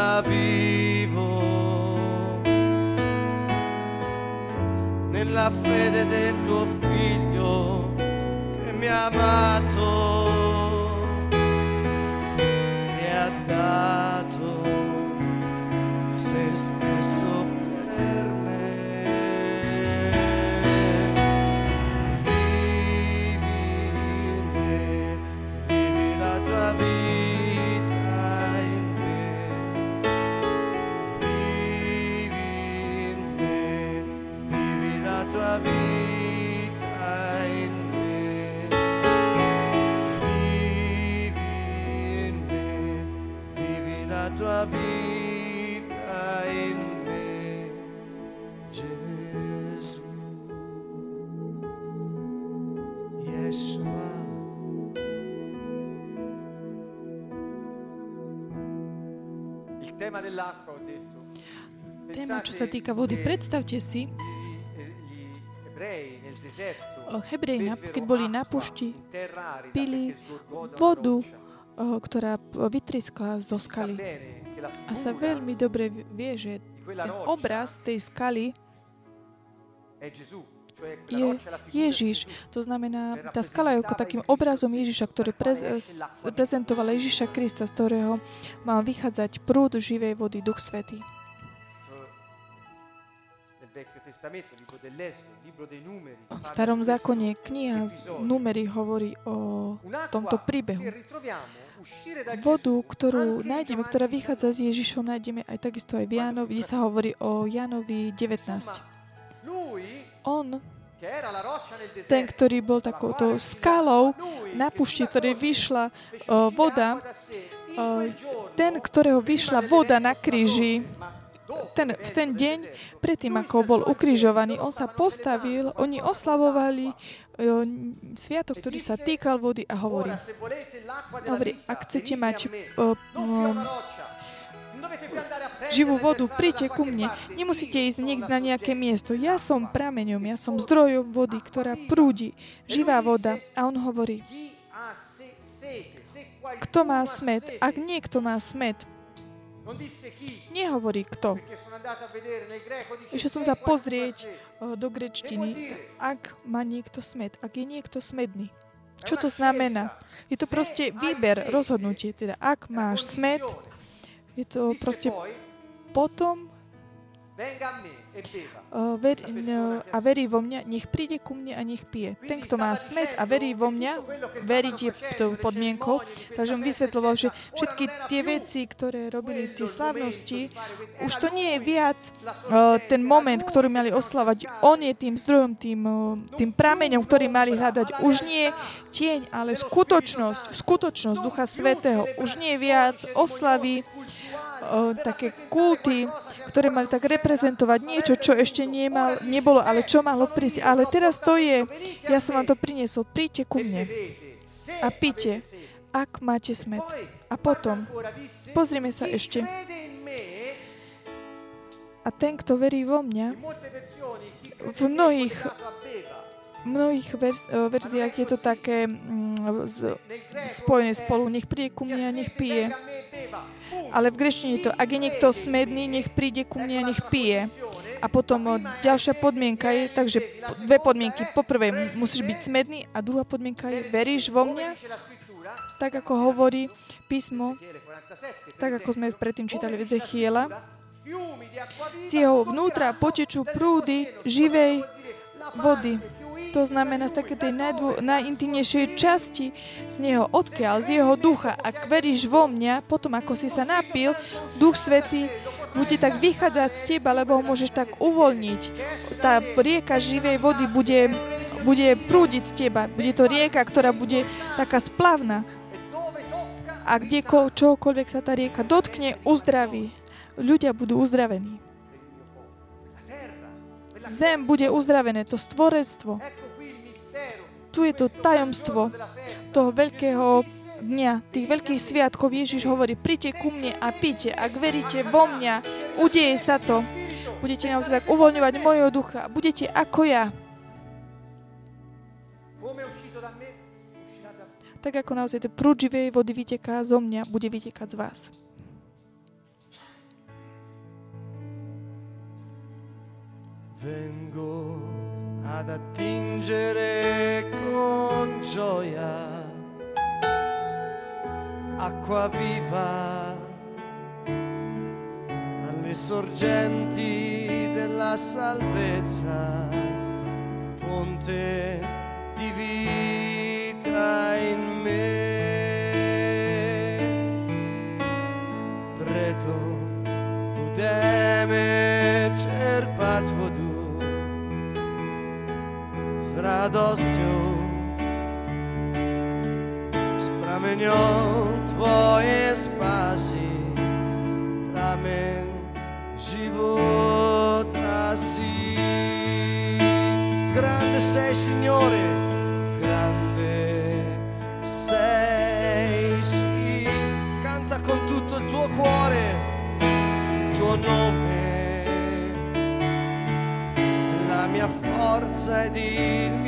la vivo. Nella fede del tuo figlio che mi ha amato e ha dato se stesso Téma, čo sa týka vody. Predstavte si, Hebreji, keď boli na pušti, pili vodu, ktorá vytriskla zo skaly. A sa veľmi dobre vie, že ten obraz tej skaly je Ježiš. To znamená, tá skala je ako takým obrazom Ježiša, ktorý prez, prezentoval Ježiša Krista, z ktorého mal vychádzať prúd živej vody, Duch Svetý. V starom zákone kniha Numery hovorí o tomto príbehu. Vodu, ktorú nájdeme, ktorá vychádza s Ježišom, nájdeme aj takisto aj v Jánovi, kde sa hovorí o Jánovi 19. On, ten, ktorý bol takouto skalou na pušti, ktorej vyšla uh, voda, uh, ten, ktorého vyšla voda na kríži, ten, v ten deň, predtým ako bol ukrižovaný, on sa postavil, oni oslavovali uh, sviatok, ktorý sa týkal vody a hovorí, hovorí ak chcete mať um, živú vodu, príďte ku mne. Nemusíte ísť niekde na nejaké miesto. Ja som prameňom, ja som zdrojom vody, ktorá prúdi. Živá voda. A on hovorí, kto má smet? Ak niekto má smet, Nehovorí kto. Ešte som sa pozrieť do grečtiny. Ak má niekto smed, ak je niekto smedný. Čo to znamená? Je to proste výber, rozhodnutie. Teda ak máš smed, je to proste potom ver, a verí vo mňa, nech príde ku mne a nech pije. Ten, kto má smet a verí vo mňa, veriť je tou podmienkou. Takže on vysvetloval, že všetky tie veci, ktoré robili tie slavnosti, už to nie je viac ten moment, ktorý mali oslavať. On je tým zdrojom, tým, tým prameňom, ktorý mali hľadať. Už nie tieň, ale skutočnosť, skutočnosť Ducha Svetého. Už nie je viac oslavy, také kulty, ktoré mali tak reprezentovať niečo, čo ešte nemal, nebolo, ale čo malo prísť. Ale teraz to je, ja som vám to priniesol, príďte ku mne a píte, ak máte smet. A potom, pozrime sa ešte. A ten, kto verí vo mňa, v mnohých mnohých verz, verziách je to také mm, z, spojené spolu. Nech príde ku mne a nech pije. Ale v greštine je to, ak je niekto smedný, nech príde ku mne a nech pije. A potom ďalšia podmienka je, takže dve podmienky. Poprvé, musíš byť smedný a druhá podmienka je, veríš vo mňa? Tak ako hovorí písmo, tak ako sme predtým čítali v Ezechiela, z jeho vnútra potečú prúdy živej vody. To znamená z také tej najdvo, najintimnejšej časti z neho, odkiaľ, z jeho ducha. Ak veríš vo mňa, potom ako si sa napil, Duch Svetý bude tak vychádzať z teba, lebo ho môžeš tak uvoľniť. Tá rieka živej vody bude, bude prúdiť z teba. Bude to rieka, ktorá bude taká splavná. A kde čokoľvek sa tá rieka dotkne, uzdraví. Ľudia budú uzdravení. Zem bude uzdravené, to stvorectvo. Tu je to tajomstvo toho veľkého dňa, tých veľkých sviatkov. Ježiš hovorí, príďte ku mne a píte. Ak veríte vo mňa, udeje sa to. Budete naozaj tak uvoľňovať mojho ducha. Budete ako ja. Tak ako naozaj to prúd živej vody vyteká zo mňa, bude vytekať z vás. Vengo ad attingere con gioia acqua viva alle sorgenti della salvezza, fonte di vita in me. Preto budeme čerpať vodu radosťou s prameňom Tvoje spásy, prameň života si. Grande sei, Signore, grande sei, sì. Canta con tutto il tuo cuore il tuo nome. La mia forza ed il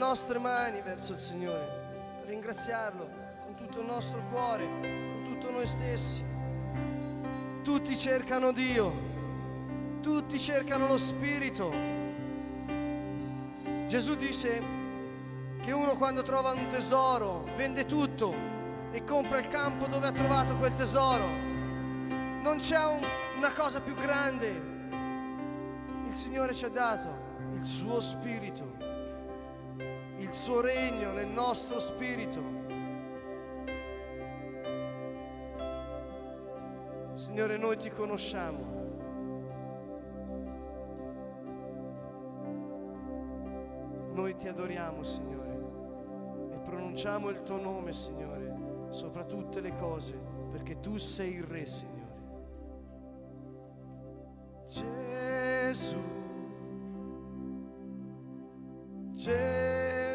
nostre mani verso il Signore, ringraziarlo con tutto il nostro cuore, con tutto noi stessi. Tutti cercano Dio. Tutti cercano lo Spirito. Gesù dice che uno quando trova un tesoro vende tutto e compra il campo dove ha trovato quel tesoro. Non c'è un- una cosa più grande. Il Signore ci ha dato il suo Spirito, il suo regno nel nostro spirito. Signore, noi ti conosciamo. Noi ti adoriamo, Signore, e pronunciamo il tuo nome, Signore, sopra tutte le cose, perché tu sei il Re, Signore. Gesù, Gesù,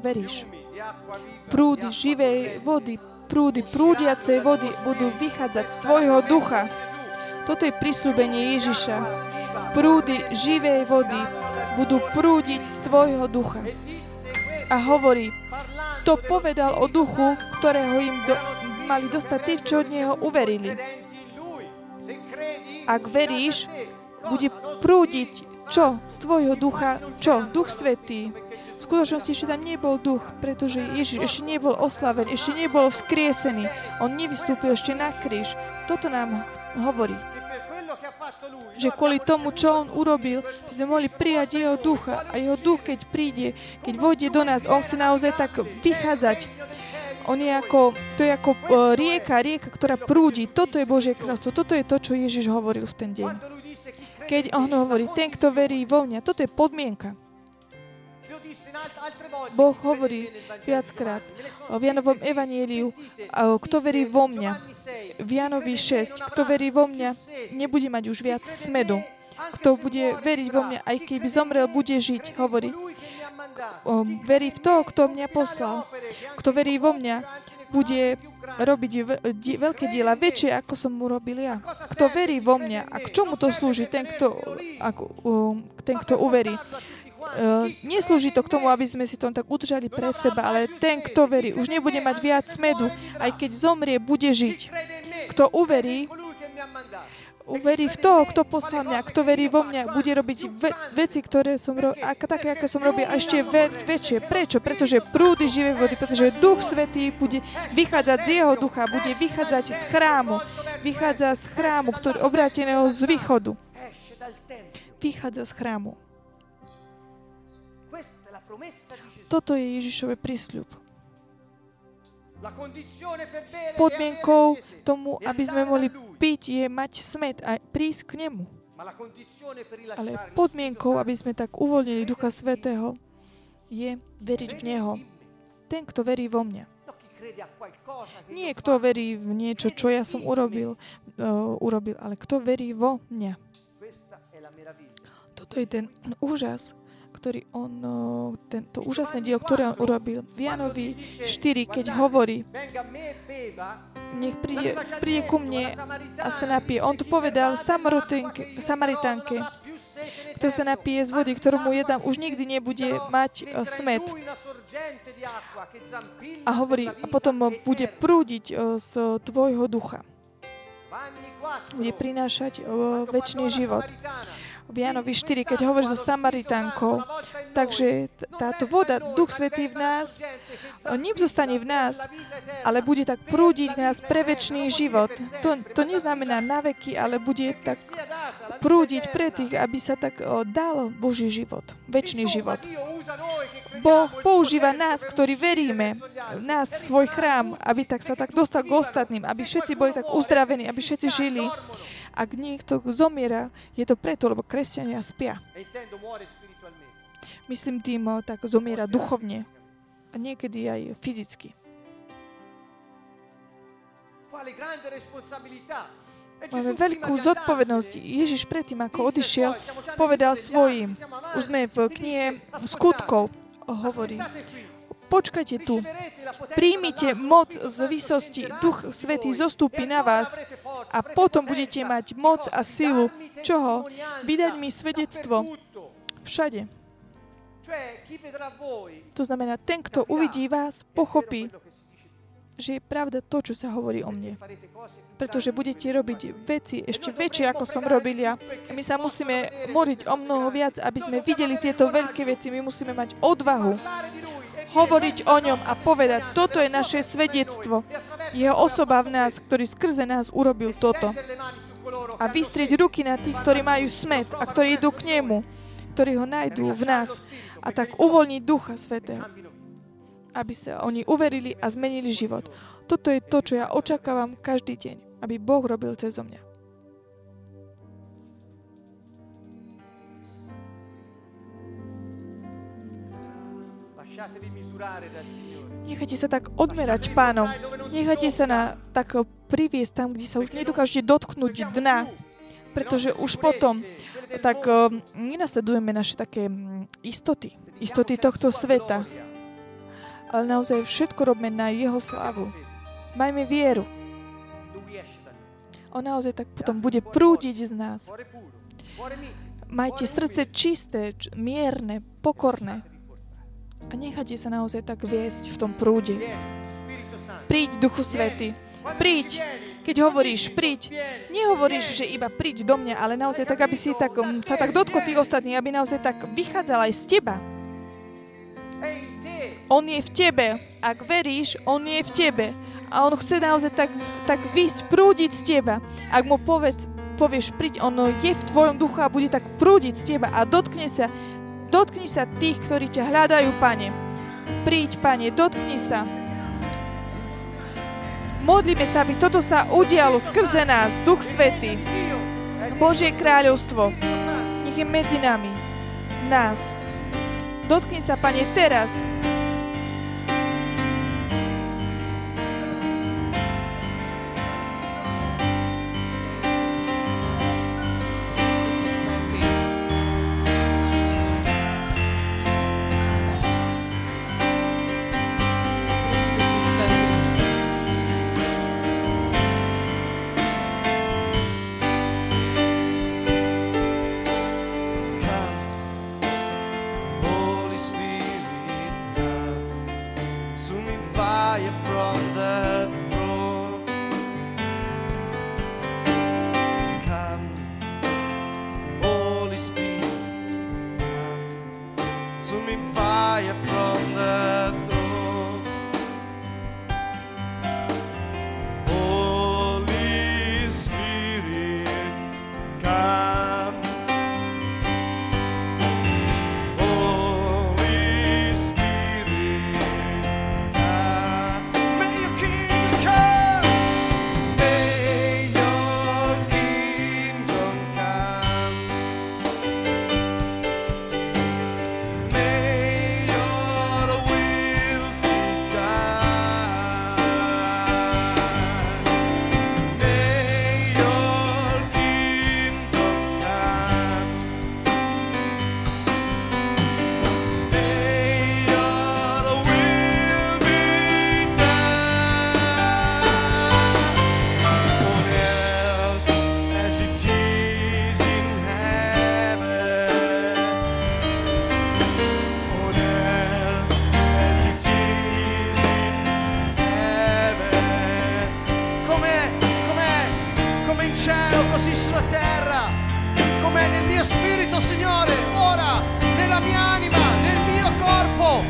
veríš. Prúdy živej vody, prúdy prúdiacej vody budú vychádzať z tvojho ducha. Toto je prisľúbenie Ježiša. Prúdy živej vody budú prúdiť z tvojho ducha. A hovorí, to povedal o duchu, ktorého im do, mali dostať tí, čo od neho uverili. Ak veríš, bude prúdiť čo? Z tvojho ducha, čo? Duch Svetý. Skutočnosti ešte tam nebol duch, pretože Ježiš ešte nebol oslavený, ešte nebol vzkriesený. On nevystúpil ešte na kríž. Toto nám hovorí že kvôli tomu, čo on urobil, sme mohli prijať jeho ducha a jeho duch, keď príde, keď vojde do nás, on chce naozaj tak vychádzať. On je ako, to je ako rieka, rieka, ktorá prúdi. Toto je Božie kráľstvo, toto je to, čo Ježiš hovoril v ten deň. Keď on hovorí, ten, kto verí vo mňa, toto je podmienka. Boh hovorí viackrát v Janovom evanieliu, kto verí vo mňa. V Janovi 6, kto verí vo mňa, nebude mať už viac smedu. Kto bude veriť vo mňa, aj keby zomrel, bude žiť, hovorí. Verí v toho, kto mňa poslal. Kto verí vo mňa, bude robiť veľké diela, väčšie, ako som mu robil ja. Kto verí vo mňa a k čomu to slúži, ten, kto, ako, um, ten, kto uverí. Uh, neslúži to k tomu, aby sme si to tak udržali pre seba, ale ten, kto verí, už nebude mať viac smedu, aj keď zomrie, bude žiť. Kto uverí, uverí v toho, kto poslal mňa, kto verí vo mňa, bude robiť ve- veci, ktoré som robil, také, aké som robil, a ešte ve- väčšie. Prečo? Pretože prúdy živej vody, pretože Duch Svetý bude vychádzať z jeho ducha, bude vychádzať z chrámu, vychádza z chrámu, ktorý obráteného z východu. Vychádza z chrámu. Toto je Ježišové prísľub. Podmienkou tomu, aby sme mohli piť, je mať smet a prísť k nemu. Ale podmienkou, aby sme tak uvoľnili Ducha Svetého, je veriť v Neho. Ten, kto verí vo mňa. Nie kto verí v niečo, čo ja som urobil, uh, urobil, ale kto verí vo mňa. Toto je ten úžas, ktorý on, tento úžasné dielo, ktoré on urobil. V Janovi 4, keď hovorí, nech príde, príde ku mne a sa napije. On to povedal Samaritánke, kto sa napije z vody, ktorú mu jedám, už nikdy nebude mať e, smet. A hovorí, a potom bude prúdiť e, z tvojho ducha. Bude prinášať uh, väčší život v Janovi 4, keď hovorí so Samaritánkou. Takže táto voda, Duch Svetý v nás, zostane v nás, ale bude tak prúdiť nás pre väčší život. To, to neznamená na veky, ale bude tak prúdiť pre tých, aby sa tak o, dal Boží život, väčší život. Boh používa nás, ktorí veríme, nás, svoj chrám, aby tak sa tak dostal k ostatným, aby všetci boli tak uzdravení, aby všetci žili. Ak niekto zomiera, je to preto, lebo kresťania spia. Myslím tým, tak zomiera duchovne a niekedy aj fyzicky. Máme veľkú zodpovednosť. Ježiš predtým, ako odišiel, povedal svojim, už sme v knihe skutkov, hovorí, počkajte tu, príjmite moc z výsosti, Duch Svetý zostúpi na vás a potom budete mať moc a silu. Čoho? Vydať mi svedectvo všade. To znamená, ten, kto uvidí vás, pochopí, že je pravda to, čo sa hovorí o mne. Pretože budete robiť veci ešte väčšie, ako som robil ja. My sa musíme modliť o mnoho viac, aby sme videli tieto veľké veci. My musíme mať odvahu hovoriť o ňom a povedať, toto je naše svedectvo. Jeho osoba v nás, ktorý skrze nás urobil toto. A vystrieť ruky na tých, ktorí majú smet a ktorí idú k nemu, ktorí ho nájdú v nás. A tak uvoľniť Ducha Svetého, aby sa oni uverili a zmenili život. Toto je to, čo ja očakávam každý deň, aby Boh robil cez mňa. Nechajte sa tak odmerať pánom. Nechajte sa na, tak priviesť tam, kde sa už nedokážete dotknúť dna. Pretože už potom tak uh, nenasledujeme naše také um, istoty. Istoty tohto sveta. ale naozaj všetko robme na Jeho slavu. Majme vieru. On naozaj tak potom bude prúdiť z nás. Majte srdce čisté, mierne, pokorné. A nechajte sa naozaj tak viesť v tom prúde. Príď, Duchu Svety. Príď. Keď hovoríš príď, nehovoríš, že iba príď do mňa, ale naozaj tak, aby si tak, um, sa tak dotkol tých ostatných, aby naozaj tak vychádzal aj z teba. On je v tebe. Ak veríš, on je v tebe. A on chce naozaj tak, tak vysť, prúdiť z teba. Ak mu povedz, povieš, príď, on je v tvojom duchu a bude tak prúdiť z teba a dotkne sa, dotkni sa tých, ktorí ťa hľadajú, pane. Príď, pane, dotkni sa. Modlíme sa, aby toto sa udialo skrze nás, Duch dentro Božie kráľovstvo. Nech je medzi nami. Nás. Dotkni sa, Pane, teraz. Cielo, così sulla terra. Com'è nel mio spirito, Signore, ora, nella mia anima, nel mio corpo,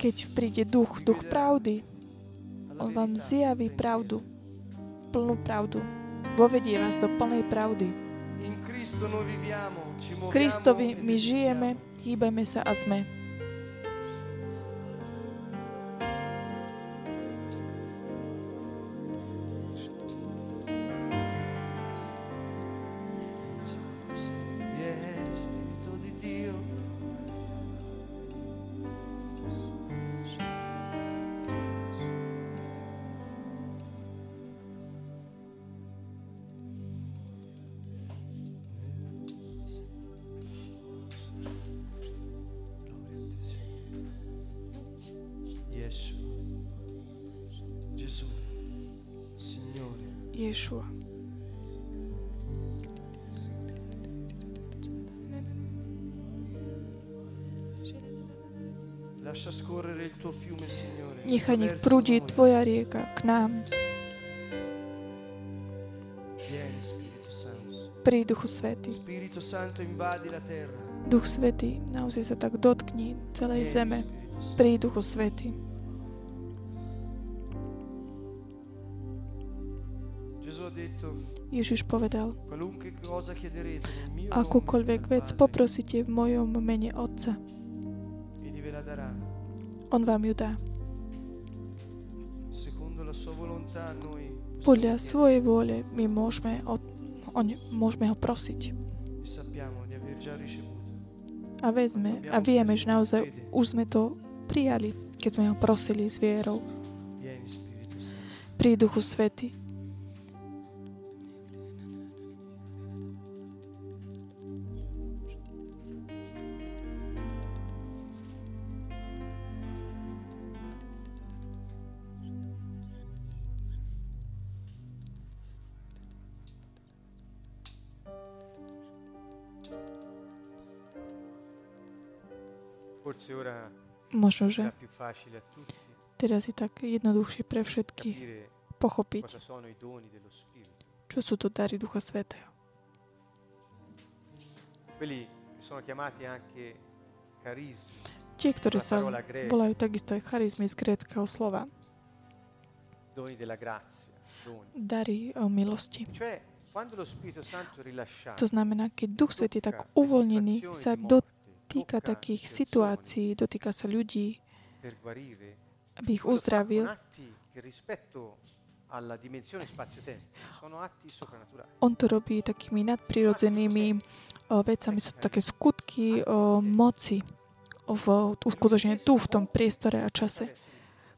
keď príde duch, duch pravdy, on vám zjaví pravdu, plnú pravdu. Vovedie vás do plnej pravdy. Kristovi my žijeme, hýbeme sa a sme. Nech prúdi Tvoja rieka k nám. Príď, Duchu Svety. Duch Svety, naozaj sa tak dotkni celej zeme. Príď, Duchu Svety. Ježiš povedal, akúkoľvek vec poprosíte v mojom mene Otca, On vám ju dá. Podľa svojej vôle my môžeme, o, o môžeme ho prosiť. A, vezme, a vieme, že naozaj už sme to prijali, keď sme ho prosili s vierou. Pri Duchu Svety. Možno, že teraz je tak jednoduchšie pre všetkých pochopiť, čo sú to dary Ducha Svetého. Tie, ktoré sa volajú takisto aj charizmy z gréckého slova. Dary o milosti. To znamená, keď Duch Svetý tak uvoľnený, sa do týka takých situácií, dotýka sa ľudí, aby ich uzdravil. On to robí takými nadprirodzenými vecami, sú to také skutky o moci, v uskutočne tu, v tom priestore a čase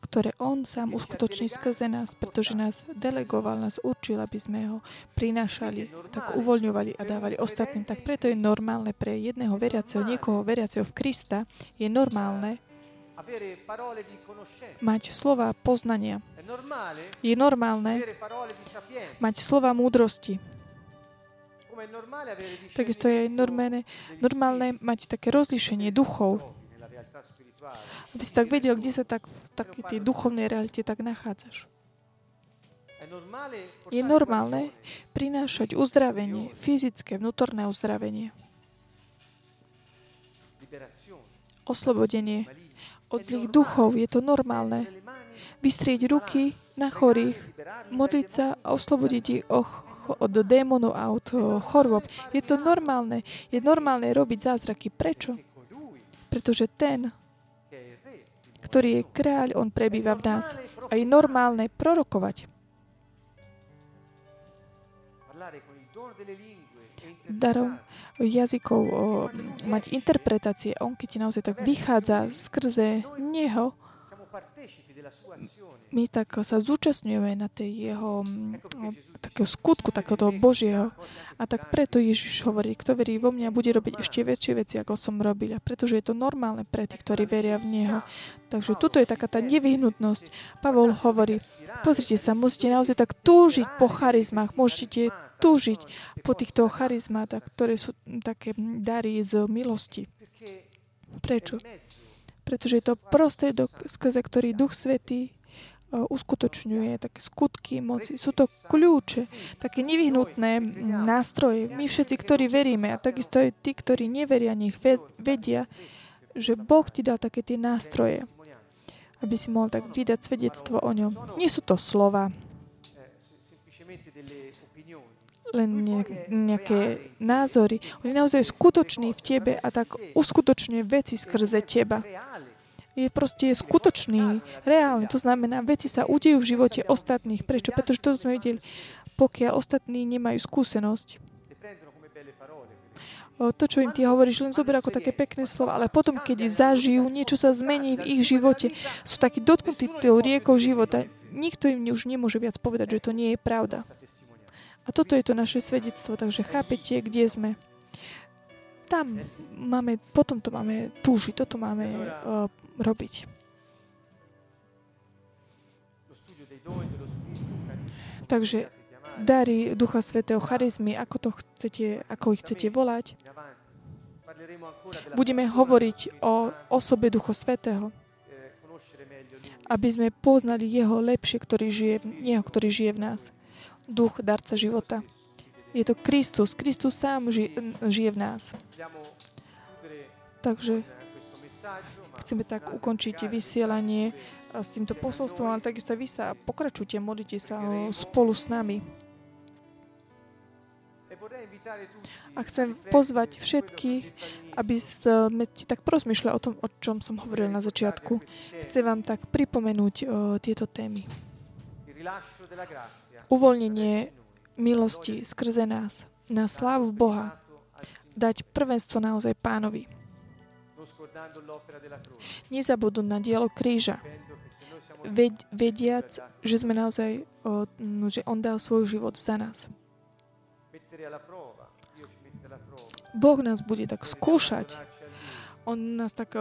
ktoré On sám uskutoční skrze nás, pretože nás delegoval, nás určil, aby sme ho prinášali, tak uvoľňovali a dávali ostatným. Tak preto je normálne pre jedného veriaceho, niekoho veriaceho v Krista, je normálne mať slova poznania. Je normálne mať slova múdrosti. Takisto je normálne, normálne mať také rozlišenie duchov aby si tak vedel, kde sa tak v takej tej duchovnej realite tak nachádzaš. Je normálne prinášať uzdravenie, fyzické, vnútorné uzdravenie. Oslobodenie od zlých duchov. Je to normálne. Vystrieť ruky na chorých, modliť sa a oslobodiť ich od démonov a od chorôb. Je to normálne. Je normálne robiť zázraky. Prečo? Pretože ten, ktorý je kráľ, on prebýva v nás. A je normálne prorokovať. Darom jazykov o, mať interpretácie. On, keď ti naozaj tak vychádza skrze Neho, my tak sa zúčastňujeme na tej jeho takého skutku, takého Božieho. A tak preto Ježiš hovorí, kto verí vo mňa, bude robiť ešte väčšie veci, ako som robil. A pretože je to normálne pre tých, ktorí veria v Neho. Takže tuto je taká tá nevyhnutnosť. Pavol hovorí, pozrite sa, musíte naozaj tak túžiť po charizmách, môžete túžiť po týchto charizmátach, ktoré sú také dary z milosti. Prečo? Pretože je to prostriedok, skrze ktorý Duch Svetý uskutočňuje, také skutky moci. Sú to kľúče, také nevyhnutné nástroje. My všetci, ktorí veríme, a takisto aj tí, ktorí neveria, nech vedia, že Boh ti dal také tie nástroje, aby si mohol tak vydať svedectvo o ňom. Nie sú to slova, len nejaké názory. On je naozaj skutočný v tebe a tak uskutočňuje veci skrze teba. Je proste skutočný, reálny. To znamená, veci sa udejú v živote ostatných. Prečo? Pretože to sme videli. Pokiaľ ostatní nemajú skúsenosť, to, čo im ty hovoríš, len zober ako také pekné slova, ale potom, keď zažijú, niečo sa zmení v ich živote, sú takí dotknutí tou riekou života, nikto im už nemôže viac povedať, že to nie je pravda. A toto je to naše svedectvo, takže chápete, kde sme. Tam máme, potom to máme túžiť, toto máme uh, robiť. Takže dary Ducha Svetého, charizmy, ako, to chcete, ako ich chcete volať. Budeme hovoriť o osobe Ducha Svetého, aby sme poznali Jeho lepšie, ktorý žije, Jeho, ktorý žije v nás. Duch, darca života. Je to Kristus. Kristus sám žije, žije v nás. Takže chceme tak ukončiť vysielanie s týmto posolstvom, ale takisto vy sa pokračujte, modlite sa spolu s nami. A chcem pozvať všetkých, aby sme tak porozmýšľali o tom, o čom som hovoril na začiatku. Chcem vám tak pripomenúť o, tieto témy. Uvoľnenie milosti skrze nás na slávu Boha. Dať prvenstvo naozaj pánovi. Nezabudnúť na dielo kríža. vediac, že sme naozaj, o, že On dal svoj život za nás. Boh nás bude tak skúšať. On nás tak,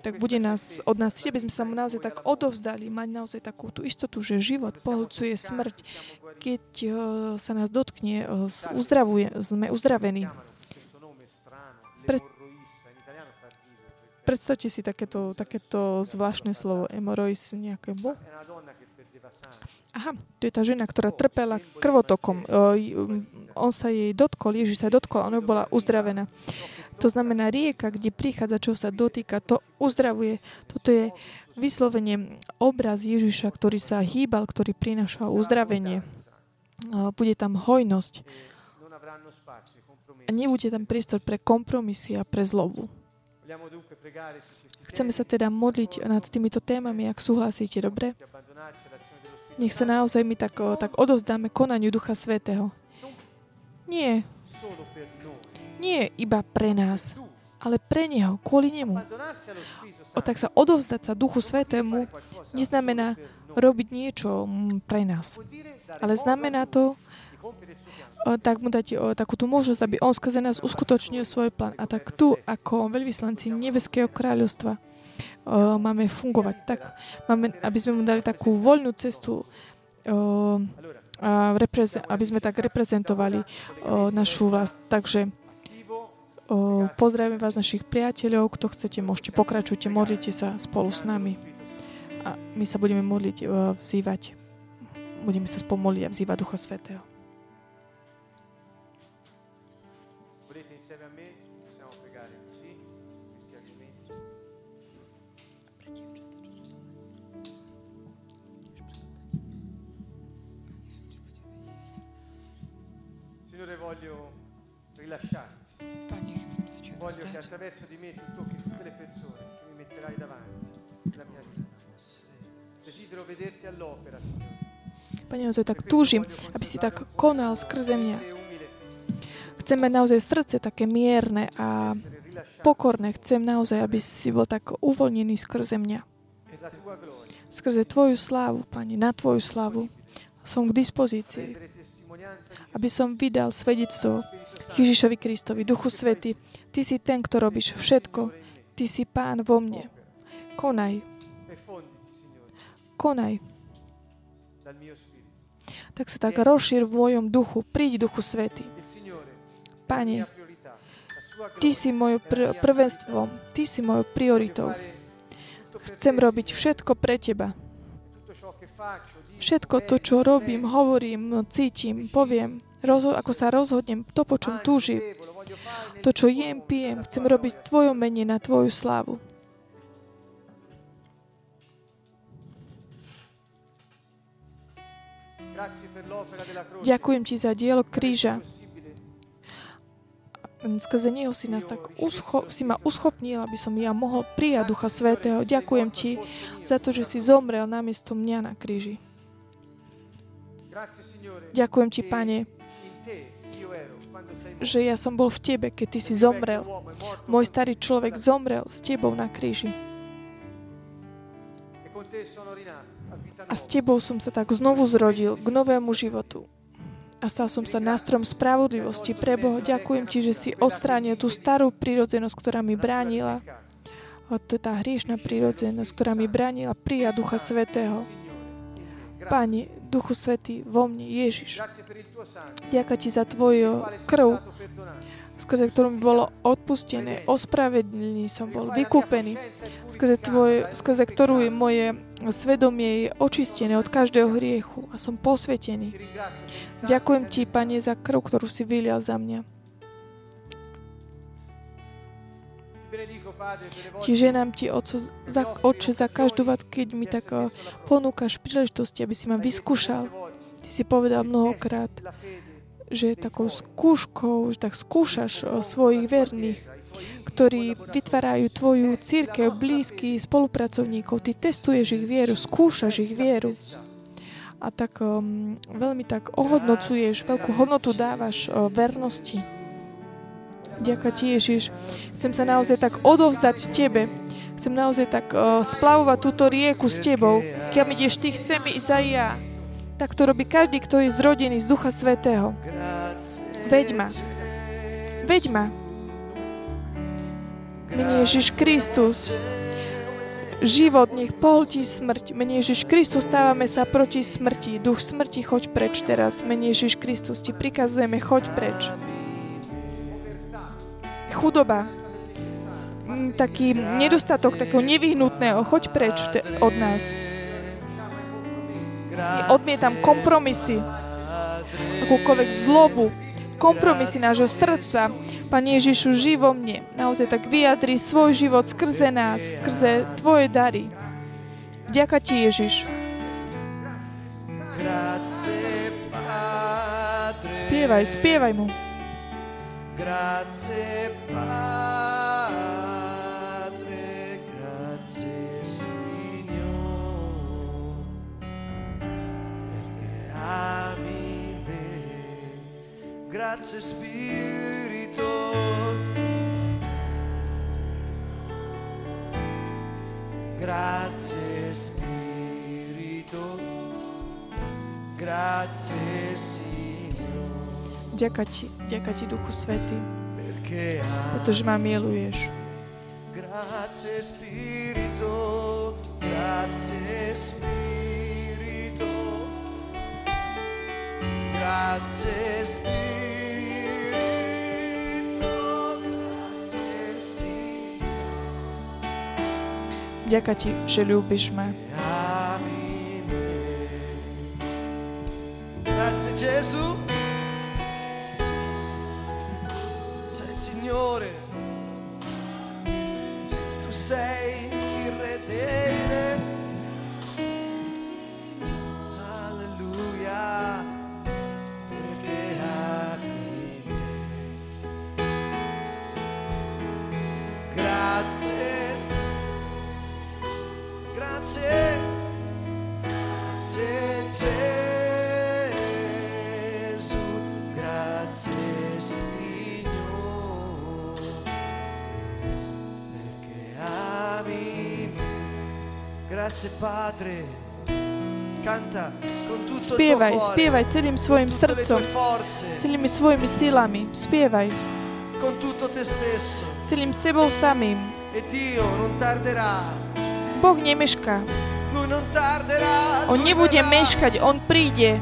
tak bude nás, od nás chcieť, aby sme sa mu naozaj tak odovzdali, mať naozaj takú tú istotu, že život pohľcuje smrť. Keď sa nás dotkne, uzdravuje, sme uzdravení. Pre, predstavte si takéto, takéto zvláštne slovo, emorois, nejaké bo. Aha, to je tá žena, ktorá trpela krvotokom. On sa jej dotkol, Ježiš sa dotkol, ona bola uzdravená. To znamená, rieka, kde prichádza, čo sa dotýka, to uzdravuje. Toto je vyslovene obraz Ježiša, ktorý sa hýbal, ktorý prinášal uzdravenie. Bude tam hojnosť. A nebude tam priestor pre kompromisy a pre zlobu. Chceme sa teda modliť nad týmito témami, ak súhlasíte, dobre? Nech sa naozaj my tak, tak odovzdáme konaniu Ducha Svetého. Nie. Nie iba pre nás, ale pre Neho, kvôli Nemu. O tak sa odovzdať sa Duchu Svetému neznamená robiť niečo pre nás. Ale znamená to, tak mu dať o, takúto možnosť, aby on skrze nás uskutočnil svoj plán. A tak tu, ako veľvyslanci Nebeského kráľovstva, uh, máme fungovať tak, máme, aby sme mu dali takú voľnú cestu, uh, a repreze- aby sme tak reprezentovali uh, našu vlast. Takže uh, pozdravím vás našich priateľov, kto chcete, môžete pokračujte, modlite sa spolu s nami. A my sa budeme modliť, uh, vzývať. Budeme sa spolu a vzývať Ducha Svetého. Signore, voglio rilasciarti. Voglio che attraverso di me tu tocchi tutte le persone che mi metterai davanti nella mia vita. Desidero vederti all'opera, Signore. Pane, naozaj tak túžim, aby si tak konal skrze mňa. Chcem mať naozaj srdce také mierne a pokorné. Chcem naozaj, aby si bol tak uvoľnený skrze mňa. Skrze Tvoju slávu, Pane, na Tvoju slávu som k dispozícii aby som vydal svedectvo Ježišovi Kristovi, Duchu Svety. Ty si ten, kto robíš všetko. Ty si Pán vo mne. Konaj. Konaj. Tak sa tak rozšír v mojom duchu. Príď, Duchu Svety. Pane, Ty si mojou pr- prvenstvom. Ty si mojou prioritou. Chcem robiť všetko pre Teba. Všetko to, čo robím, hovorím, cítim, poviem, rozho- ako sa rozhodnem, to, po čom túžim, to, čo jem, pijem, chcem robiť Tvoje menie na Tvoju slávu. Ďakujem Ti za dielo kríža. Skrze Neho si, nás tak uscho- si ma uschopnil, aby som ja mohol prijať Ducha Svetého. Ďakujem Ti za to, že si zomrel namiesto mňa na kríži. Ďakujem Ti, Pane, že ja som bol v Tebe, keď Ty si zomrel. Môj starý človek zomrel s Tebou na kríži. A s Tebou som sa tak znovu zrodil k novému životu a stal som sa nástrom spravodlivosti pre Boha. Ďakujem Ti, že si odstránil tú starú prírodzenosť, ktorá mi bránila. A to je tá hriešná prírodzenosť, ktorá mi bránila prijať Ducha Svetého. Pane, Duchu Svetý, vo mne, Ježiš. Ďakujem Ti za Tvoju krv, skrze ktorú mi bolo odpustené, ospravedlný som bol, vykúpený, skrze, tvoj, skrze ktorú je moje svedomie je očistené od každého hriechu a som posvetený. Ďakujem Ti, Pane, za krv, ktorú si vylial za mňa. Ti ženám Ti, Oco, za, Oče, za každú vať, keď mi tak eh, ponúkaš príležitosti, aby si ma vyskúšal. Ty si povedal mnohokrát, že takou skúškou, že tak skúšaš svojich verných, ktorí vytvárajú tvoju církev, blízky spolupracovníkov. Ty testuješ ich vieru, skúšaš ich vieru a tak um, veľmi tak ohodnocuješ, veľkú hodnotu dávaš uh, vernosti. Ďakujem ti, Ježiš. Chcem sa naozaj tak odovzdať Tebe. Chcem naozaj tak uh, splavovať túto rieku s Tebou. Keď ideš Ty, chcem ísť aj ja tak to robí každý, kto je zrodený z Ducha Svetého. Veď ma. Veď ma. Mene Ježiš Kristus. Život nech pohltí smrť. Mene Ježiš Kristus stávame sa proti smrti. Duch smrti, choď preč teraz. Mene Ježiš Kristus, ti prikazujeme, choď preč. Chudoba. Mm, taký nedostatok, takého nevyhnutného, choď preč od nás. Odmietam kompromisy, akúkoľvek zlobu, kompromisy nášho srdca. Pane Ježišu, živo mne. Naozaj tak vyjadri svoj život skrze nás, skrze Tvoje dary. Ďaká Ti, Ježiš. Spievaj, spievaj mu. Grazie, ami me. Grazie Spirito. Grazie Spirito. Grazie Signore. Ďaká ti, ďaká ti Duchu Svety, pretože ma miluješ. Grazie Spirito, grazie Spirito. Grazie Spirito, grazie. Ďaká ti, že ľúbiš ma. Grazie Gesù. Spievaj, spievaj celým svojim srdcom, celými svojimi silami. Spievaj. Celým sebou samým. E boh nemešká. On nebude meškať, On príde.